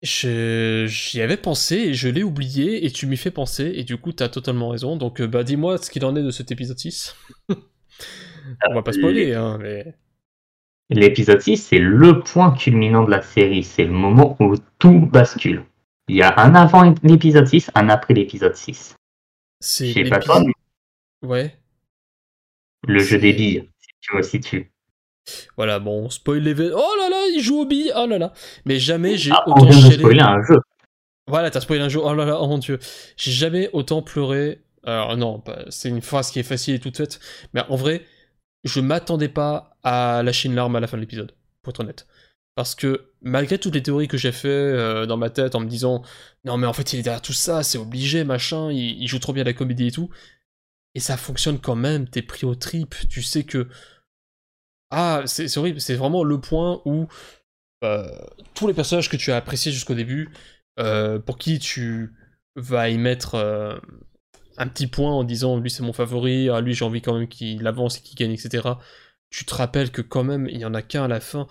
J'y avais pensé et je l'ai oublié et tu m'y fais penser et du coup t'as totalement raison. Donc euh, bah dis-moi ce qu'il en est de cet épisode 6. On va pas spoiler hein, mais... L'épisode 6, c'est le point culminant de la série. C'est le moment où tout bascule. Il y a un avant l'épisode 6, un après l'épisode 6. Je C'est sais pas toi, l'épisode... mais Ouais. le jeu des billes, si tu me situes. Voilà, bon, on spoil les... Oh là, il joue aux billes Oh là là Mais jamais j'ai Ah, on autant chialé... un jeu. Voilà, t'as spoilé un jour. Oh là là, oh mon dieu. J'ai jamais autant pleuré. Alors non, pas- c'est une phrase qui est facile et toute faite. Mais en vrai, je m'attendais pas à lâcher une larme à la fin de l'épisode, pour être honnête. Parce que malgré toutes les théories que j'ai fait euh, dans ma tête en me disant non mais en fait il est derrière tout ça, c'est obligé, machin, il, il joue trop bien la comédie et tout. Et ça fonctionne quand même, t'es pris au trip, tu sais que... Ah, c'est horrible, c'est vraiment le point où euh, tous les personnages que tu as appréciés jusqu'au début, euh, pour qui tu vas y mettre euh, un petit point en disant lui c'est mon favori, ah, lui j'ai envie quand même qu'il avance et qu'il gagne, etc. Tu te rappelles que quand même il y en a qu'un à la fin.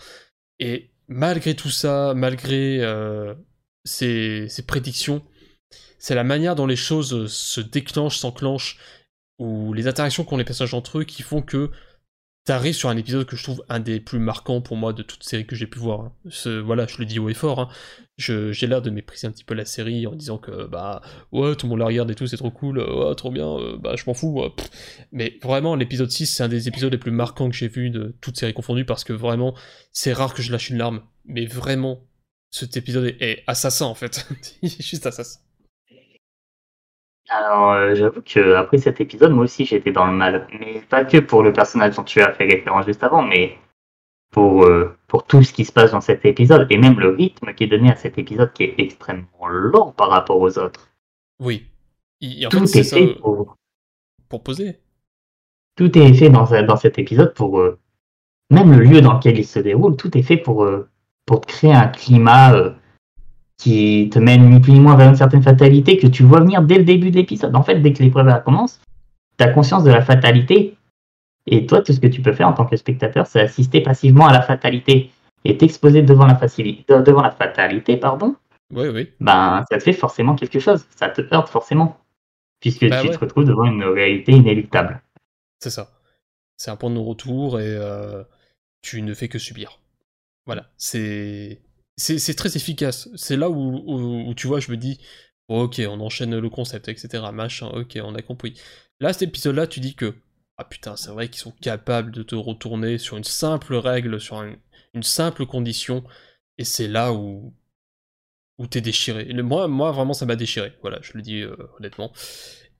Et malgré tout ça, malgré ces, ces prédictions, c'est la manière dont les choses se déclenchent, s'enclenchent, ou les interactions qu'ont les personnages entre eux qui font que t'arrives sur un épisode que je trouve un des plus marquants pour moi de toute série que j'ai pu voir. hein. Ce- voilà, je le dis haut et fort. hein. J'ai l'air de mépriser un petit peu la série en disant que bah ouais tout le monde la regarde et tout, c'est trop cool, euh, trop bien, euh, bah je m'en fous. Mais vraiment l'épisode 6 c'est un des épisodes les plus marquants que j'ai vu de toute série confondue parce que vraiment c'est rare que je lâche une larme. Mais vraiment cet épisode est, est assassin en fait. Juste assassin. Alors, euh, j'avoue que après cet épisode, moi aussi j'étais dans le mal. Mais pas que pour le personnage dont tu as fait référence juste avant, mais pour, euh, pour tout ce qui se passe dans cet épisode, et même le rythme qui est donné à cet épisode qui est extrêmement lent par rapport aux autres. Oui. En tout fait est ça fait euh, pour, pour poser. tout est fait dans, dans cet épisode pour euh, même le lieu dans lequel il se déroule, tout est fait pour, euh, pour créer un climat euh, qui te mène ni plus ni moins vers une certaine fatalité que tu vois venir dès le début de l'épisode. En fait, dès que l'épreuve commence, tu as conscience de la fatalité. Et toi, tout ce que tu peux faire en tant que spectateur, c'est assister passivement à la fatalité et t'exposer devant la facilité, devant la fatalité, pardon. Oui, oui. Ben, ça te fait forcément quelque chose. Ça te heurte forcément, puisque Bah tu ouais. te retrouves devant une réalité inéluctable. C'est ça. C'est un point de non-retour et euh, tu ne fais que subir. Voilà. C'est c'est très efficace. C'est là où, où, tu vois, je me dis, ok, on enchaîne le concept, etc. Machin, ok, on a compris. Là, cet épisode-là, tu dis que, ah putain, c'est vrai qu'ils sont capables de te retourner sur une simple règle, sur une, simple condition, et c'est là où, où t'es déchiré. Moi, vraiment, ça m'a déchiré. Voilà, je le dis euh, honnêtement.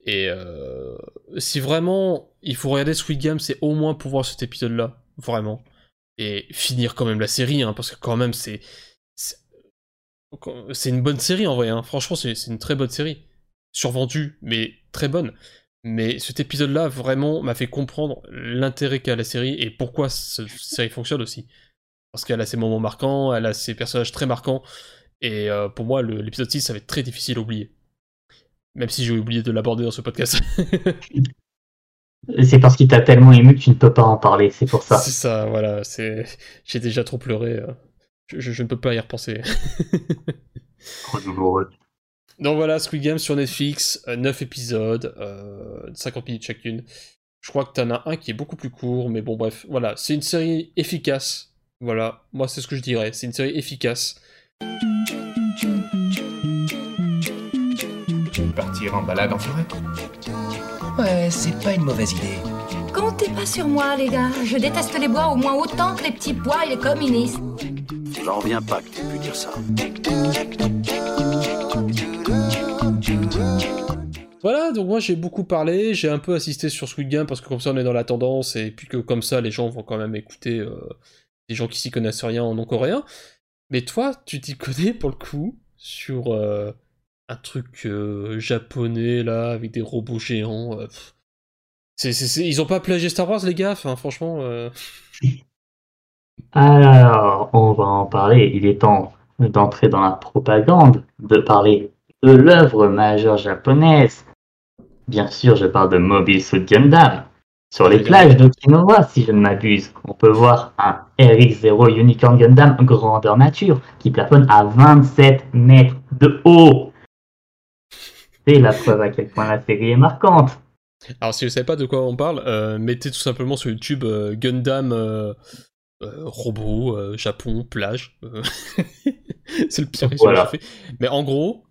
Et euh, si vraiment il faut regarder Squid Game, c'est au moins pour voir cet épisode-là, vraiment. Et finir quand même la série, hein, parce que quand même c'est c'est- c'est une bonne série en vrai. hein. Franchement, c'est une très bonne série, survendue, mais très bonne. Mais cet épisode-là vraiment m'a fait comprendre l'intérêt qu'a la série et pourquoi cette série fonctionne aussi. Parce qu'elle a ses moments marquants, elle a ses personnages très marquants. Et euh, pour moi, l'épisode 6, ça va être très difficile à oublier. Même si j'ai oublié de l'aborder dans ce podcast. C'est parce qu'il t'a tellement ému que tu ne peux pas en parler, c'est pour ça. c'est ça, voilà. J'ai déjà trop pleuré. euh. Je, je- je ne peux pas y repenser. Donc voilà, Squid Game sur Netflix, 9 épisodes, euh, 50 minutes chacune. Je crois que t'en as un qui est beaucoup plus court, mais bon bref, voilà, c'est une série efficace. Voilà, moi c'est ce que je dirais, c'est une série efficace. Partir en balade en forêt? Ouais, c'est pas une mauvaise idée. Comptez pas sur moi, les gars. Je déteste les bois au moins autant que les petits pois et les communistes. J'en reviens pas que tu pu dire ça. Voilà, donc moi j'ai beaucoup parlé, j'ai un peu assisté sur Squid Game parce que comme ça on est dans la tendance et puis que comme ça les gens vont quand même écouter euh, des gens qui s'y connaissent rien en non-coréen. Mais toi, tu t'y connais pour le coup sur euh, un truc euh, japonais là avec des robots géants. euh, pff. c'est, c'est- c'est- Ils ont pas plagié Star Wars les gars, enfin, franchement. Alors, on va en parler. Il est temps d'entrer dans la propagande, de parler de l'œuvre majeure japonaise. Bien sûr, je parle de Mobile Suit Gundam. Sur les plages d'Okinawa, si je ne m'abuse, on peut voir un RX-0 Unicorn Gundam grandeur nature qui plafonne à 27 mètres de haut. C'est la preuve à quel point la série est marquante. Alors, si vous savez pas de quoi on parle, euh, mettez tout simplement sur YouTube euh, Gundam euh, euh, robot, euh, Japon, plage. euh, c'est le pire Voilà. que j'ai fait. Mais en gros,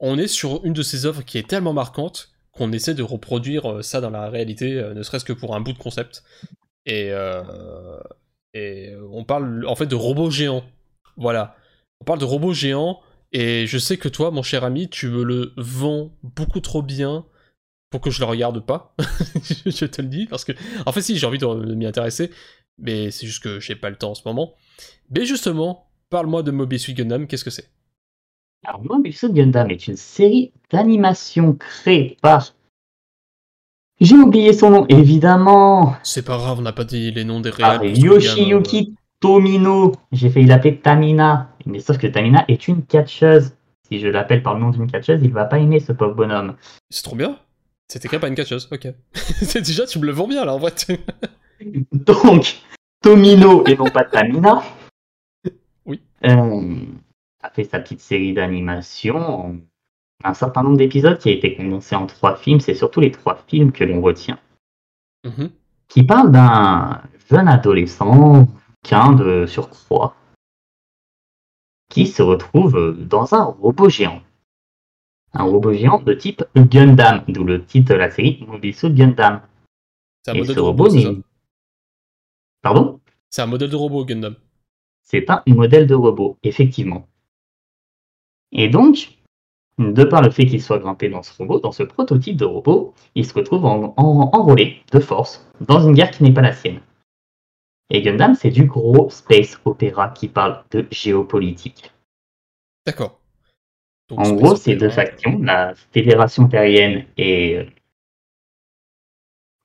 on est sur une de ces œuvres qui est tellement marquante qu'on essaie de reproduire euh, ça dans la réalité, euh, ne serait-ce que pour un bout de concept. Et, et on parle en fait de robots géants. Voilà. On parle de robots géants. Et je sais que toi, mon cher ami, tu me le vends beaucoup trop bien pour que je le regarde pas. je te le dis, parce que. En fait, si, j'ai envie de m'y intéresser, mais c'est juste que j'ai pas le temps en ce moment. Mais justement, parle-moi de Moby Suit Gundam, qu'est-ce que c'est? Alors, Mobile Suit Gundam est une série d'animation créée par. J'ai oublié son nom, évidemment. C'est pas grave, on n'a pas dit les noms des Par réels. Yoshiyuki Tomino. J'ai failli l'appeler Tamina. Mais sauf que Tamina est une catcheuse. Si je l'appelle par le nom d'une catcheuse, il va pas aimer ce pauvre bonhomme. C'est trop bien. C'est écrit par une catcheuse, ok. déjà, tu me le vends bien là, en vrai. Donc, Tomino et non pas Tamina. Oui. euh, a fait sa petite série d'animation. Un certain nombre d'épisodes qui a été condensé en trois films. C'est surtout les trois films que l'on retient. Mhm. qui parle d'un jeune adolescent, qu'un de surcroît, qui se retrouve dans un robot géant. Un robot géant de type Gundam, d'où le titre de la série Mobile Suit Gundam. Et ce robot robot, Pardon? C'est un modèle de robot, Gundam. C'est un modèle de robot, effectivement. Et donc, de par le fait qu'il soit grimpé dans ce robot, dans ce prototype de robot, il se retrouve en- en- enrôlé de force dans une guerre qui n'est pas la sienne. Et Gundam, c'est du gros space opéra qui parle de géopolitique. D'accord. En gros, c'est deux factions, la Fédération terrienne et...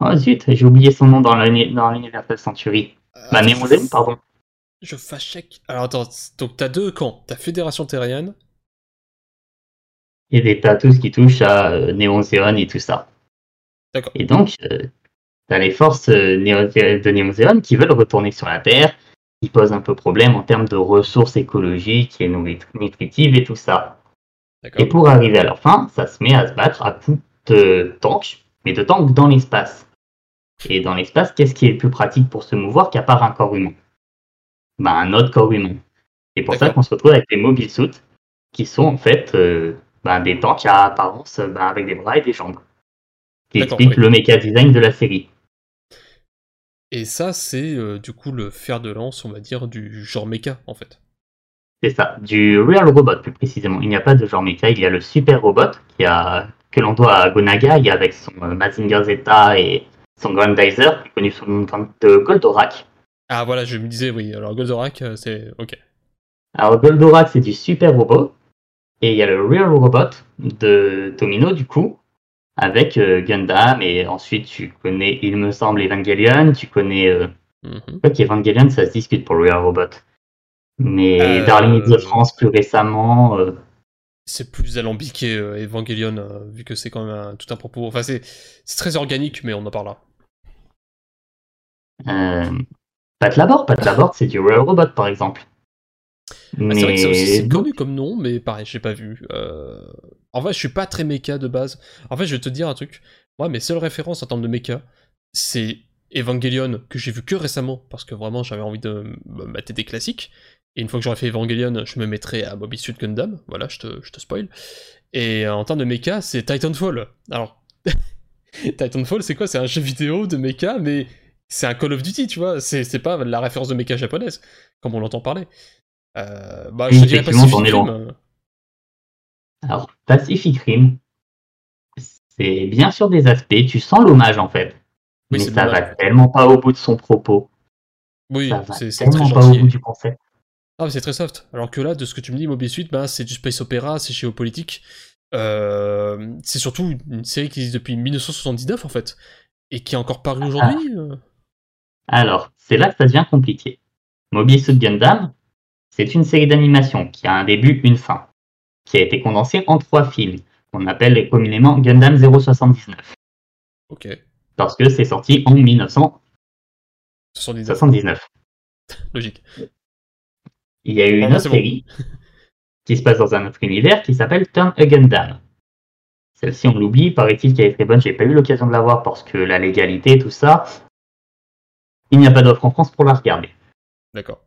euh, Oh zut, j'ai oublié son nom dans l'uni- dans l'Universal Century. Bah, Attends, Némosine, je- pardon. Je fasse check. Alors attends, donc t'as deux camps. T'as Fédération Terrienne. Et des tas tous qui touchent à euh, Néon et tout ça. D'accord. Et donc, euh, t'as les forces euh, de Néon qui veulent retourner sur la Terre, qui posent un peu problème en termes de ressources écologiques et nutri- nutritives et tout ça. Et pour arriver à leur fin, ça se met à se battre à coups de tanks, mais de tanks dans l'espace. Et dans l'espace, qu'est-ce qui est le plus pratique pour se mouvoir qu'à part un corps humain? Bah, Un autre corps humain. C'est pour ça qu'on se retrouve avec des mobile suits, qui sont en fait euh, bah, des tanks à apparence bah, avec des bras et des jambes. Qui explique oui. le méca design de la série. Et ça, c'est euh, du coup le fer de lance, on va dire, du genre mecha, en fait. C'est ça, du Real Robot plus précisément. Il n'y a pas de genre méca, il y a le Super Robot qui a, que l'on doit à Gonagai avec son euh, Mazinger Z et Grandizer, qui est connu sous le nom de Goldorak. Ah voilà, je me disais, oui, alors Goldorak, euh, c'est... Ok. Alors Goldorak c'est du Super Robot, et il y a le Real Robot de Tomino du coup, avec euh, Gundam, et ensuite tu connais, il me semble, Evangelion, tu connais... Euh, je crois qu'Evangelion ça se discute pour le Real Robot. Mais Euh, Darling in the France plus récemment... C'est plus alambiqué, euh, Evangelion, euh, vu que c'est quand même un- tout un propos... Enfin, c'est très organique, mais on en parlera. Euh, Pat Labor, Pat Labor, c'est du Real Robot par exemple. Ah, c'est vrai que c'est connu comme nom, mais pareil, j'ai pas vu. En vrai, je suis pas très méca de base. En fait, je vais te dire un truc. Moi, mes seules références en termes de méca, c'est Evangelion, que j'ai vu que récemment, parce que vraiment, j'avais envie de me mater des classiques. Et une fois que j'aurai fait Evangelion, je me mettrai à Mobile Suit Gundam. Voilà, je te, je te spoil. Et euh, en termes de mecha, c'est Titanfall. Alors, Titanfall, c'est quoi? C'est un jeu vidéo de mecha, mais c'est un Call of Duty, tu vois. C'est c'est pas la référence de mecha japonaise, comme on l'entend parler. Euh, bah, je dirais Pacific Rim. euh, Alors, Pacific Rim, c'est bien sûr des aspects, tu sens l'hommage en fait. Oui, mais ça va tellement pas au bout de son propos. Oui, ça va c'est très tellement pas au bout du concept. Ah, c'est très soft. Alors que là, de ce que tu me dis, Mobile Suit, bah, c'est du space opéra, c'est géopolitique. Euh, c'est surtout une- série qui existe depuis 1979 en fait, et qui est encore parue aujourd'hui. euh. Alors, c'est là que ça devient compliqué. Mobile Suit Gundam, c'est une série d'animation qui a un début, une fin, qui a été condensée en trois films, qu'on appelle communément Gundam 079, Ok. parce que c'est sorti en 1979. 79. Logique. Il y a eu Ah, une bah, autre bon. série qui se passe dans un autre univers qui s'appelle Turn a Gundam. Celle-ci, on l'oublie, paraît-il qu'elle est très bonne. J'ai pas eu l'occasion de la voir parce que la légalité, tout ça, il n'y a pas d'offre en France pour la regarder. D'accord.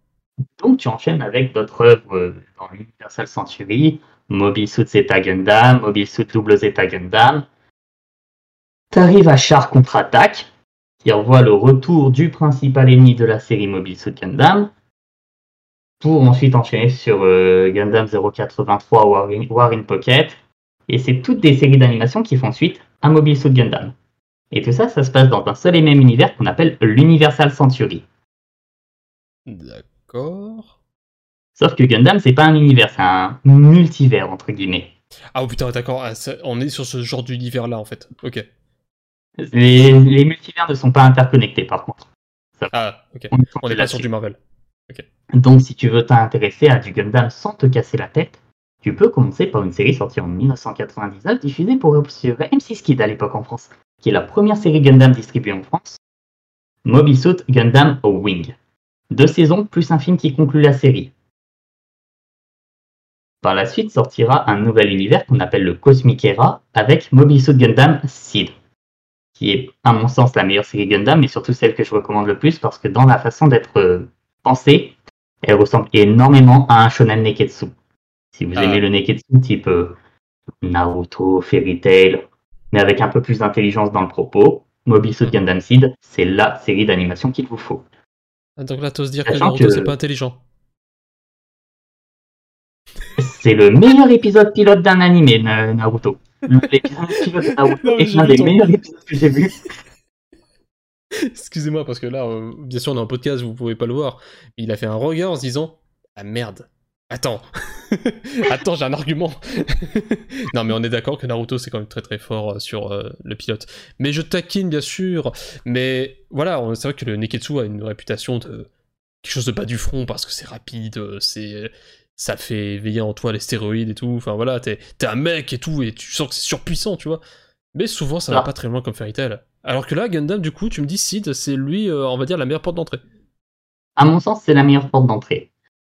Donc, tu enchaînes avec d'autres œuvres dans l'Universal Century, Mobile Suit Zeta Gundam, Mobile Suit Double Zeta Gundam. T'arrives à Char contre-attaque, qui revoit le retour du principal ennemi de la série Mobile Suit Gundam, pour ensuite enchaîner sur euh, Gundam 083 War in, War in Pocket. Et c'est toutes des séries d'animation qui font suite à Mobile Suit Gundam. Et tout ça, ça se passe dans un seul et même univers qu'on appelle l'Universal Century. D'accord. Sauf que Gundam, c'est pas un univers, c'est un multivers, entre guillemets. Ah oh, putain, d'accord. ah, on est sur ce genre d'univers là en fait. Ok. Les, les multivers ne sont pas interconnectés, par contre. Ah, ok. On est, On est pas sur du Marvel. Donc, si tu veux t'intéresser à du Gundam sans te casser la tête, tu peux commencer par une série sortie en 1999, diffusée pour sur M6 Kid à l'époque en France, qui est la première série Gundam distribuée en France. Mobile Suit Gundam Wing. Deux saisons plus un film qui conclut la série. Par la suite sortira un nouvel univers qu'on appelle le Cosmic Era avec Mobile Suit Gundam Seed, qui est à mon sens la meilleure série Gundam, mais surtout celle que je recommande le plus parce que dans la façon d'être euh, pensée, elle ressemble énormément à un shonen neketsu. Si vous Ah. aimez le neketsu type euh, Naruto, Fairy Tail, mais avec un peu plus d'intelligence dans le propos, Mobile Suit Gundam Seed, c'est la série d'animation qu'il vous faut. Ah, Donc là, t'oses dire que Naruto, que- c'est pas intelligent. C'est le meilleur épisode pilote d'un animé, Na- Naruto. L'épisode pilote de Naruto Non, est l'un des meilleurs épisodes que j'ai vu. Excusez-moi, parce que là, euh, bien sûr, on est en podcast, vous pouvez pas le voir. Il a fait un regard en se disant Ah merde, attends, attends, j'ai un argument. non, mais on est d'accord que Naruto, c'est quand même très très fort euh, sur euh, le pilote. Mais je taquine, bien sûr. Mais voilà, c'est vrai que le Neketsu a une réputation de quelque chose de bas du front parce que c'est rapide, c'est. Ça fait éveiller en toi les stéroïdes et tout. Enfin voilà, t'es un mec et tout, et tu sens que c'est surpuissant, tu vois. Mais souvent, ça va Ah. pas très loin comme Fairy Tail. Alors que là, Gundam, du coup, tu me dis Sid, c'est lui, euh, on va dire, la meilleure porte d'entrée. À mon sens, c'est la meilleure porte d'entrée.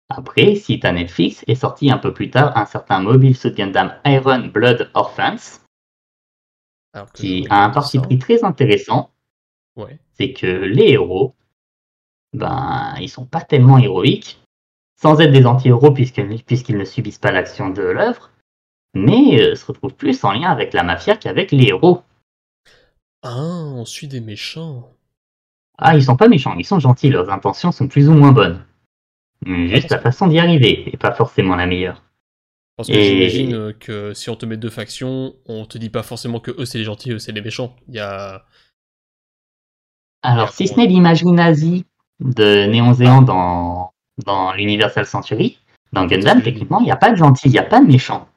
Après, si t'as Netflix, est sorti un peu plus tard un certain Mobile Suit Gundam Iron Blood Orphans, Alors que qui a un parti pris très intéressant, Ouais. c'est que les héros, ben, ils sont pas tellement héroïques, sans être des anti-héros puisqu'ils ne subissent pas l'action de l'œuvre, mais euh, se retrouvent plus en lien avec la mafia qu'avec les héros. Ah, on suit des méchants. Ah, ils sont pas méchants, ils sont gentils, leurs intentions sont plus ou moins bonnes. Mais Juste Ah, la façon d'y arriver, et pas forcément la meilleure. Parce que Et- j'imagine que si on te met deux factions, on te dit pas forcément que eux c'est les gentils, eux c'est les méchants. Il y a. Alors, si ce n'est l'imagerie nazie de Néon Zéan dans, dans l'Universal Century, dans Gundam, techniquement, il n'y a pas de gentils, il n'y a pas de méchants.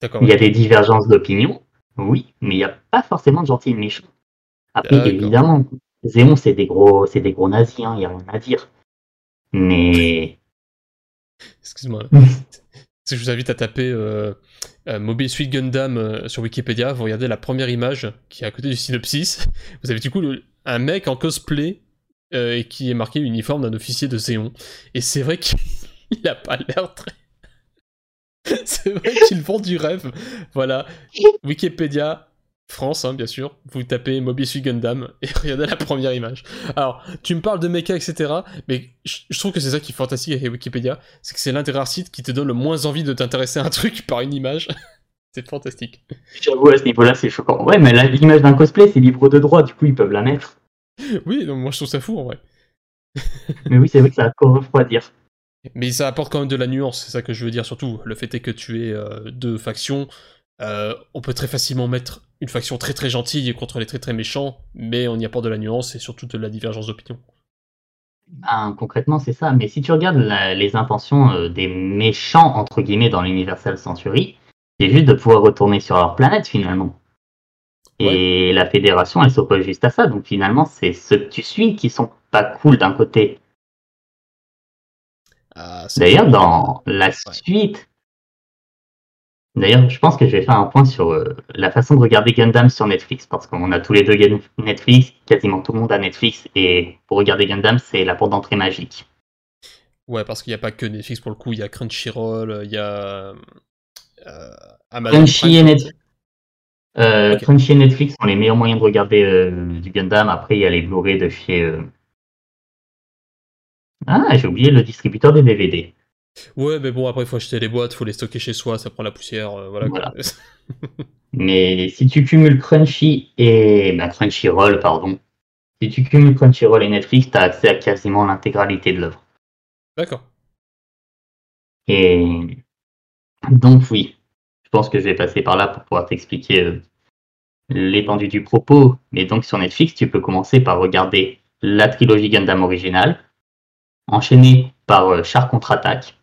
D'accord. Il y a des divergences d'opinion, oui, mais il n'y a pas forcément de gentils et de méchants. Après, D'accord. évidemment, Zéon, c'est des gros, c'est des gros nazis, hein, il n'y a rien à dire. Mais Excuse-moi. Si je vous invite à taper euh, euh, Mobile Suit Gundam euh, sur Wikipédia, vous regardez la première image qui est à côté du synopsis. Vous avez du coup le- un mec en cosplay euh, et qui est marqué uniforme d'un officier de Zéon. Et c'est vrai qu'il a pas l'air très. c'est vrai qu'il vend du rêve. Voilà. Wikipédia. France, hein, bien sûr. Vous tapez Mobile Suit Gundam et regardez la première image. Alors, tu me parles de mecha, etc. Mais je, trouve que c'est ça qui est fantastique avec Wikipédia, c'est que c'est l'un des rares sites qui te donne le moins envie de t'intéresser à un truc par une image. c'est fantastique. j'avoue, à ce niveau-là, c'est choquant. Ouais, mais l'image d'un cosplay, c'est libre de droit, du coup, ils peuvent la mettre. Oui, donc moi je trouve ça fou en vrai. Mais oui, c'est vrai que ça va refroidir. Mais ça apporte quand même de la nuance, c'est ça que je veux dire surtout. Le fait est que tu es euh, deux factions, euh, on peut très facilement mettre une faction très très gentille contre les très très méchants, mais on y apporte de la nuance et surtout de la divergence d'opinion. Ben, concrètement, c'est ça. Mais si tu regardes la- les intentions euh, des méchants, entre guillemets, dans l'Universal Century, c'est juste de pouvoir retourner sur leur planète, finalement. Et la fédération, elle s'oppose juste à ça. Donc finalement, c'est ceux que tu suis qui sont pas cool d'un côté. Ah, D'ailleurs, dans la suite. D'ailleurs, je pense que je vais faire un point sur euh, la façon de regarder Gundam sur Netflix, parce qu'on a tous les deux Netflix, quasiment tout le monde a Netflix, et pour regarder Gundam, c'est la porte d'entrée magique. Ouais, parce qu'il n'y a pas que Netflix pour le coup, il y a Crunchyroll, il y a euh, Amazon Crunchy et je Net- sais. Euh. Crunchy et Netflix sont les meilleurs moyens de regarder du Gundam. Après, il y a les Blu-ray de chez. Ah, j'ai oublié le distributeur des DVD. Ouais, mais bon, après, il faut acheter les boîtes, faut les stocker chez soi, ça prend la poussière, euh, voilà. quoi. Mais si tu cumules Crunchy et. Bah, Crunchyroll, pardon. Si tu cumules Crunchyroll et Netflix, tu as accès à quasiment l'intégralité de l'œuvre. D'accord. Et. Donc, oui. Je pense que je vais passer par là pour pouvoir t'expliquer euh, l'étendue du propos. Mais donc, sur Netflix, tu peux commencer par regarder la trilogie Gundam originale, enchaîner par euh, Char contre-attaque.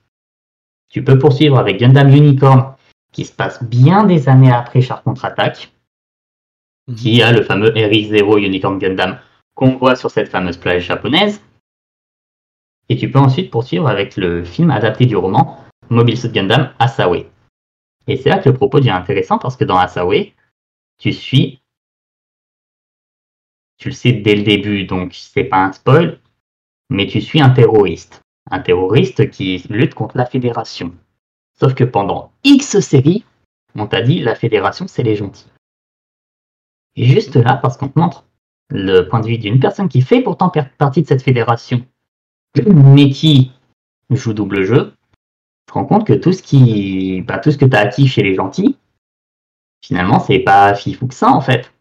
Tu peux poursuivre avec Gundam Unicorn, qui se passe bien des années après Char contre-attaque, qui a le fameux RX-0 Unicorn Gundam qu'on voit sur cette fameuse plage japonaise. Et tu peux ensuite poursuivre avec le film adapté du roman Mobile Suit Gundam Asawe. Et c'est là que le propos devient intéressant parce que dans Asawe, tu suis, tu le sais dès le début, donc c'est pas un spoil, mais tu suis un terroriste. Un terroriste qui lutte contre la Fédération. Sauf que pendant X séries, on t'a dit la Fédération c'est les gentils. Et juste là, parce qu'on te montre le point de vue d'une personne qui fait pourtant partie de cette fédération, mais qui joue double jeu, tu te rends compte que tout ce qui, bah, tout ce que tu as acquis chez les gentils, finalement, c'est pas fifou que ça en fait.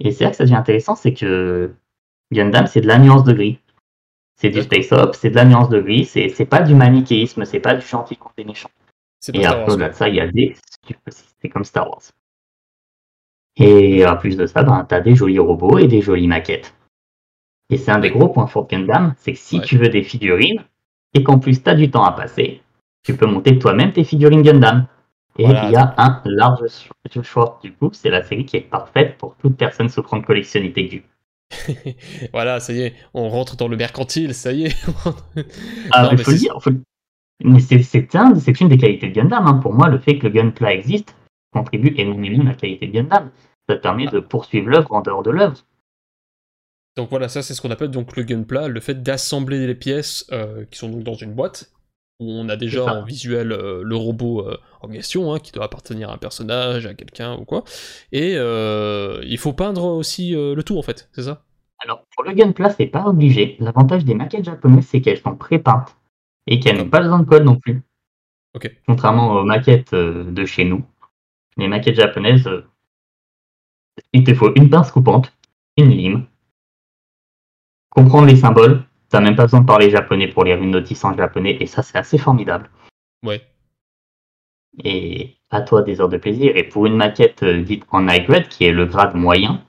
Et c'est là que ça devient intéressant, c'est que Gundam, c'est de la nuance de gris. C'est du space op, c'est de la nuance de gris, c'est pas du manichéisme, c'est pas du gentil contre des méchants. Et après, au-delà de ça, il y a des. C'est comme Star Wars. Et en plus de ça, ben, tu as des jolis robots et des jolies maquettes. Et c'est un des gros points forts de Gundam, c'est que si tu veux des figurines, et qu'en plus tu as du temps à passer, tu peux monter toi-même tes figurines Gundam. Et il y a un large choix. Du coup, c'est la série qui est parfaite pour toute personne souffrant de collectionnité du. voilà, ça y est, on rentre dans le mercantile, ça y est. ah, il faut le dire. Mais c'est une des qualités de Gundam. Hein. Pour moi, le fait que le Gunpla existe contribue énormément à la qualité de Gundam. Ça permet de poursuivre l'œuvre en dehors de l'œuvre. Donc voilà, ça c'est ce qu'on appelle donc le gunpla, le fait d'assembler les pièces euh, qui sont donc dans une boîte, où on a déjà en visuel euh, le robot euh, en question, hein, qui doit appartenir à un personnage, à quelqu'un ou quoi. Et il faut peindre aussi le tout en fait, c'est ça? Alors pour le gunpla, c'est pas obligé. L'avantage des maquettes japonaises, c'est qu'elles sont pré-peintes et qu'elles n'ont pas besoin de code non plus. Contrairement aux maquettes de chez nous, les maquettes japonaises, il te faut une pince coupante, une lime, comprendre les symboles. T'as même pas besoin de parler japonais pour lire une notice en japonais, et ça, c'est assez formidable. Ouais. Et à toi des heures de plaisir. Et pour une maquette euh, dite en high grade, qui est le grade moyen,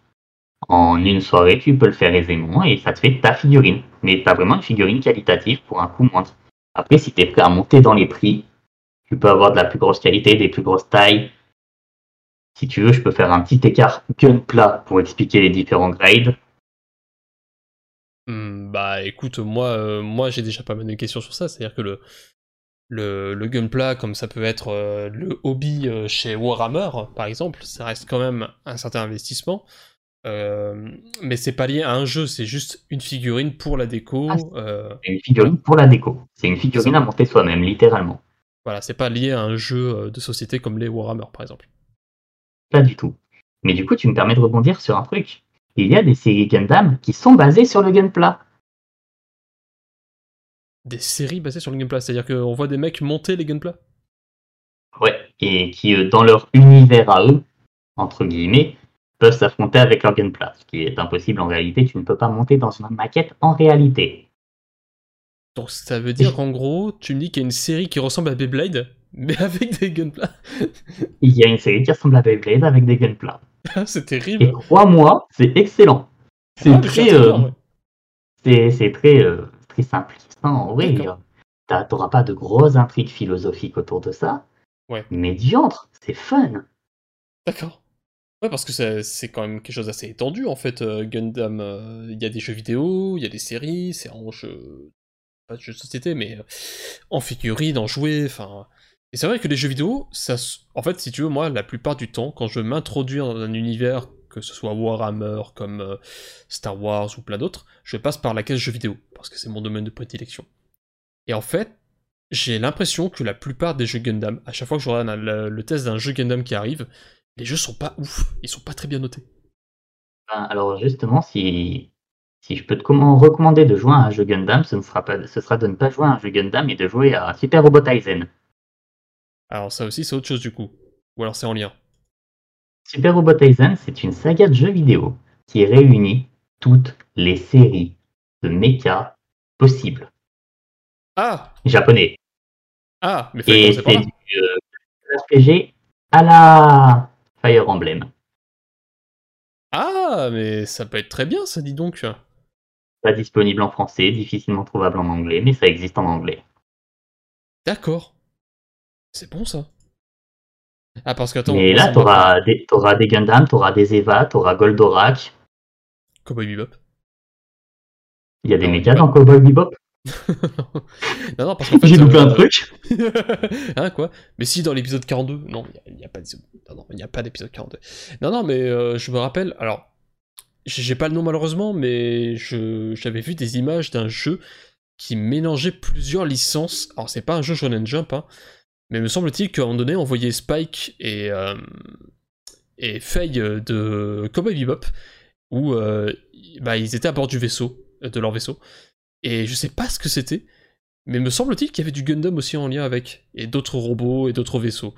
en une soirée, tu peux le faire aisément et ça te fait ta figurine. Mais t'as vraiment une figurine qualitative pour un coût moindre. Après, si t'es prêt à monter dans les prix, tu peux avoir de la plus grosse qualité, des plus grosses tailles. Si tu veux, je peux faire un petit écart gun plat pour expliquer les différents grades. Mmh, bah écoute, moi, euh, moi j'ai déjà pas mal de questions sur ça, c'est-à-dire que le, le, le gunpla, comme ça peut être euh, le hobby euh, chez Warhammer, par exemple, ça reste quand même un certain investissement. mais c'est pas lié à un jeu, c'est juste une figurine pour la déco. Ah, une figurine pour la déco. C'est une figurine à monter soi-même, littéralement. Voilà, c'est pas lié à un jeu de société comme les Warhammer, par exemple. Pas du tout. Mais du coup, tu me permets de rebondir sur un truc il y a des séries Gundam qui sont basées sur le Gunpla. Des séries basées sur le Gunpla, c'est-à-dire qu'on voit des mecs monter les Gunpla Ouais, et qui, euh, dans leur univers à eux, entre guillemets, peuvent s'affronter avec leur Gunpla, ce qui est impossible en réalité, tu ne peux pas monter dans une maquette en réalité. Donc ça veut dire qu'en gros, tu me dis qu'il y a une série qui ressemble à Beyblade, mais avec des Gunpla Il y a une série qui ressemble à Beyblade avec des Gunpla. c'est terrible. Et crois-moi, c'est excellent. C'est ah, très, euh, c'est très, euh, très simpliste. Hein, en vrai, t'auras pas de grosses intrigues philosophiques autour de ça. Ouais. Mais diantre, c'est fun. D'accord. Ouais, parce que c'est quand même quelque chose d'assez étendu en fait. Euh, Gundam, il y a des jeux vidéo, il y a des séries, c'est en jeu. Pas de jeux de société, mais en figurine, en jouet, enfin. Et c'est vrai que les jeux vidéo, ça, en fait, si tu veux, moi, la plupart du temps, quand je veux m'introduire dans un univers, que ce soit Warhammer, comme euh, Star Wars ou plein d'autres, je passe par la case jeux vidéo, parce que c'est mon domaine de prédilection. Et en fait, j'ai l'impression que la plupart des jeux Gundam, à chaque fois que je regarde le, test d'un jeu Gundam qui arrive, les jeux sont pas ouf, ils sont pas très bien notés. Ben, alors justement, si, si je peux te recommander de jouer à un jeu Gundam, ce, ne sera pas, ce sera de ne pas jouer à un jeu Gundam et de jouer à Super Robot Aizen. Alors ça aussi c'est autre chose du coup. Ou alors c'est en lien. Super Robot Aizen, c'est une saga de jeux vidéo qui réunit toutes les séries de mecha possibles. Ah Japonais. Ah, mais Et c'est du euh, RPG à la Fire Emblem. Ah, mais ça peut être très bien, ça dit donc. Pas disponible en français, difficilement trouvable en anglais, mais ça existe en anglais. D'accord. C'est bon ça. Ah, parce que attends. Et là, t'auras des, auras des Gundam, t'auras des Eva, t'auras Goldorak. Cowboy Bebop. Il y a des médias dans Cowboy Bebop? Non, non, parce qu'en fait. J'ai loupé un truc Hein, quoi? Mais si, dans l'épisode 42. Non, il n'y a pas d'épisode 42. Non, non, mais euh, je me rappelle. Alors, j'ai pas le nom malheureusement, mais j'avais vu des images d'un jeu qui mélangeait plusieurs licences. Alors, c'est pas un jeu Shonen Jump, hein, mais me semble-t-il qu'à un moment donné, on voyait Spike et, euh, et Faye de Cowboy Bebop, où bah, ils étaient à bord du vaisseau, de leur vaisseau. Et je sais pas ce que c'était, mais me semble-t-il qu'il y avait du Gundam aussi en lien avec, et d'autres robots et d'autres vaisseaux.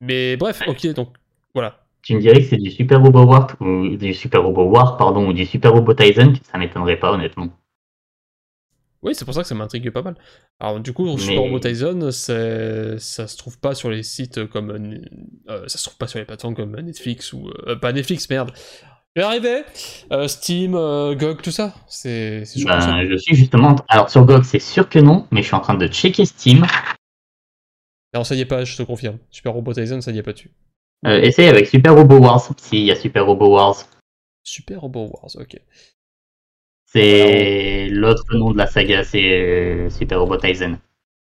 Mais bref, ok, donc voilà. Tu me dirais que c'est du Super Robot War ou du Super Robot War, pardon, ou du Super Robot Tyson, ça m'étonnerait pas honnêtement. Oui, c'est pour ça que ça m'intrigue pas mal. Alors du coup, Super Robot Tyson, ça se trouve pas sur les sites comme... Euh, ça se trouve pas sur les plateformes comme Netflix ou... Euh, pas Netflix, merde. Je vais arriver euh, Steam, GOG, tout ça C'est ben, Je suis justement... Alors sur GOG, c'est sûr que non, mais je suis en train de checker Steam. Non, ça y est pas, je te confirme. Super Robot Tyson, ça y est pas dessus. Euh, essaye avec Super Robot Wars, si, il y a Super Robot Wars. Super Robot Wars, ok. C'est l'autre nom de la saga, c'est euh, Super Robot Tyson.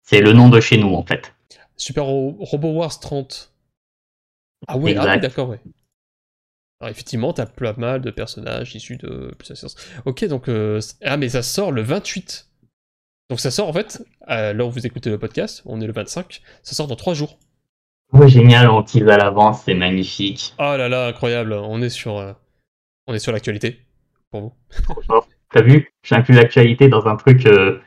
C'est le nom de chez nous, en fait. Super Robot Wars 30. Ah ouais, ah d'accord, ouais. Alors effectivement, t'as plein mal de personnages issus de Ok, donc... Euh, ah, mais ça sort le 28. Donc ça sort, en fait, là où vous écoutez le podcast, on est le 25, ça sort dans 3 jours. Oh, génial, on tease à l'avance, c'est magnifique. Oh là là, incroyable, on est sur, euh, on est sur l'actualité, pour vous. T'as vu? J'inclus l'actualité dans un truc, euh,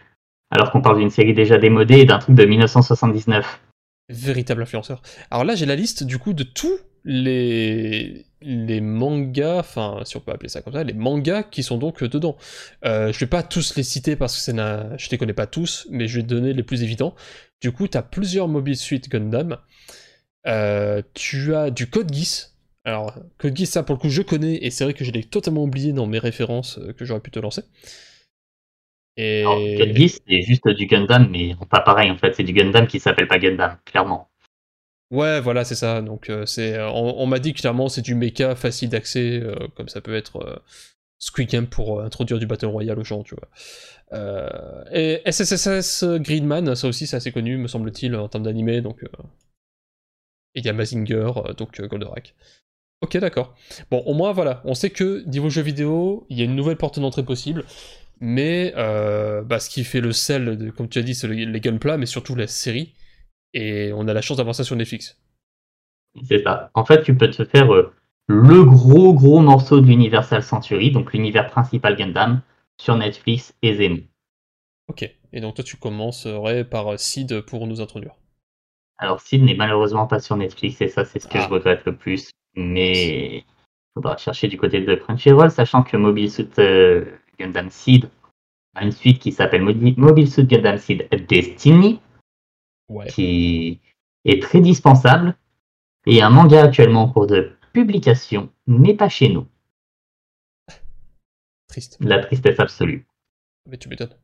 alors qu'on parle d'une série déjà démodée et d'un truc de 1979. Véritable influenceur. Alors là, j'ai la liste, du coup, de tous les, les mangas, enfin, si on peut appeler ça comme ça, les mangas qui sont donc dedans. Euh, je vais pas tous les citer parce que je les connais pas tous, mais je vais donner les plus évidents. Du coup, tu as plusieurs Mobile Suit Gundam. Euh, tu as du Code Geass. Alors, Code Geass, ça pour le coup, je connais, et c'est vrai que je l'ai totalement oublié dans mes références euh, que j'aurais pu te lancer. Et... Code Geass, c'est juste du Gundam, mais pas pareil en fait, c'est du Gundam qui s'appelle pas Gundam, clairement. Ouais, voilà, c'est ça. Donc, euh, c'est, on, m'a dit clairement c'est du mecha facile d'accès, comme ça peut être Squid Game pour introduire du Battle Royale aux gens, tu vois. et SSSS Greenman, ça aussi c'est assez connu, me semble-t-il, en termes d'animé, donc et il y a Mazinger, euh, donc euh, Goldorak. Ok, d'accord. Bon, au moins, voilà, on sait que niveau jeu vidéo, il y a une nouvelle porte d'entrée possible, mais euh, bah, ce qui fait le sel, de, comme tu as dit, c'est les gunpla, mais surtout la série, et on a la chance d'avoir ça sur Netflix. C'est ça. En fait, tu peux te faire le gros gros morceau de l'Universal Century, donc l'univers principal Gundam, sur Netflix aisément. Ok, et donc toi tu commencerais par Sid pour nous introduire. Alors, Sid n'est malheureusement pas sur Netflix et ça, c'est ce que je ah. regrette le plus. Mais il faudra chercher du côté de Crunchyroll, sachant que Mobile Suit euh, Gundam Seed a une suite qui s'appelle Mobile Suit Gundam Seed Destiny, qui est très dispensable, et un manga actuellement en cours de publication, mais pas chez nous. Triste. La tristesse absolue. Mais tu m'étonnes.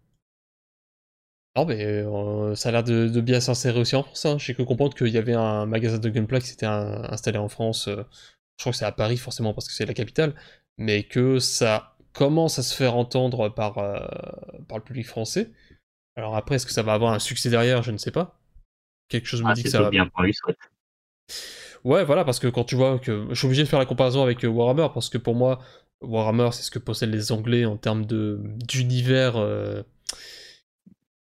Ah, mais euh, ça a l'air de, bien s'insérer aussi en France. Hein. J'ai cru comprendre qu'il y avait un magasin de Gunpla qui s'était installé en France. Euh, je crois que c'est à Paris, forcément, parce que c'est la capitale. Mais que ça commence à se faire entendre par, euh, par le public français. Alors après, est-ce que ça va avoir un succès derrière Je ne sais pas. Quelque chose me ah, dit que ça va. bien pour lui, Ouais, voilà, parce que quand tu vois que. Je suis obligé de faire la comparaison avec Warhammer, parce que pour moi, Warhammer, c'est ce que possèdent les Anglais en termes d'univers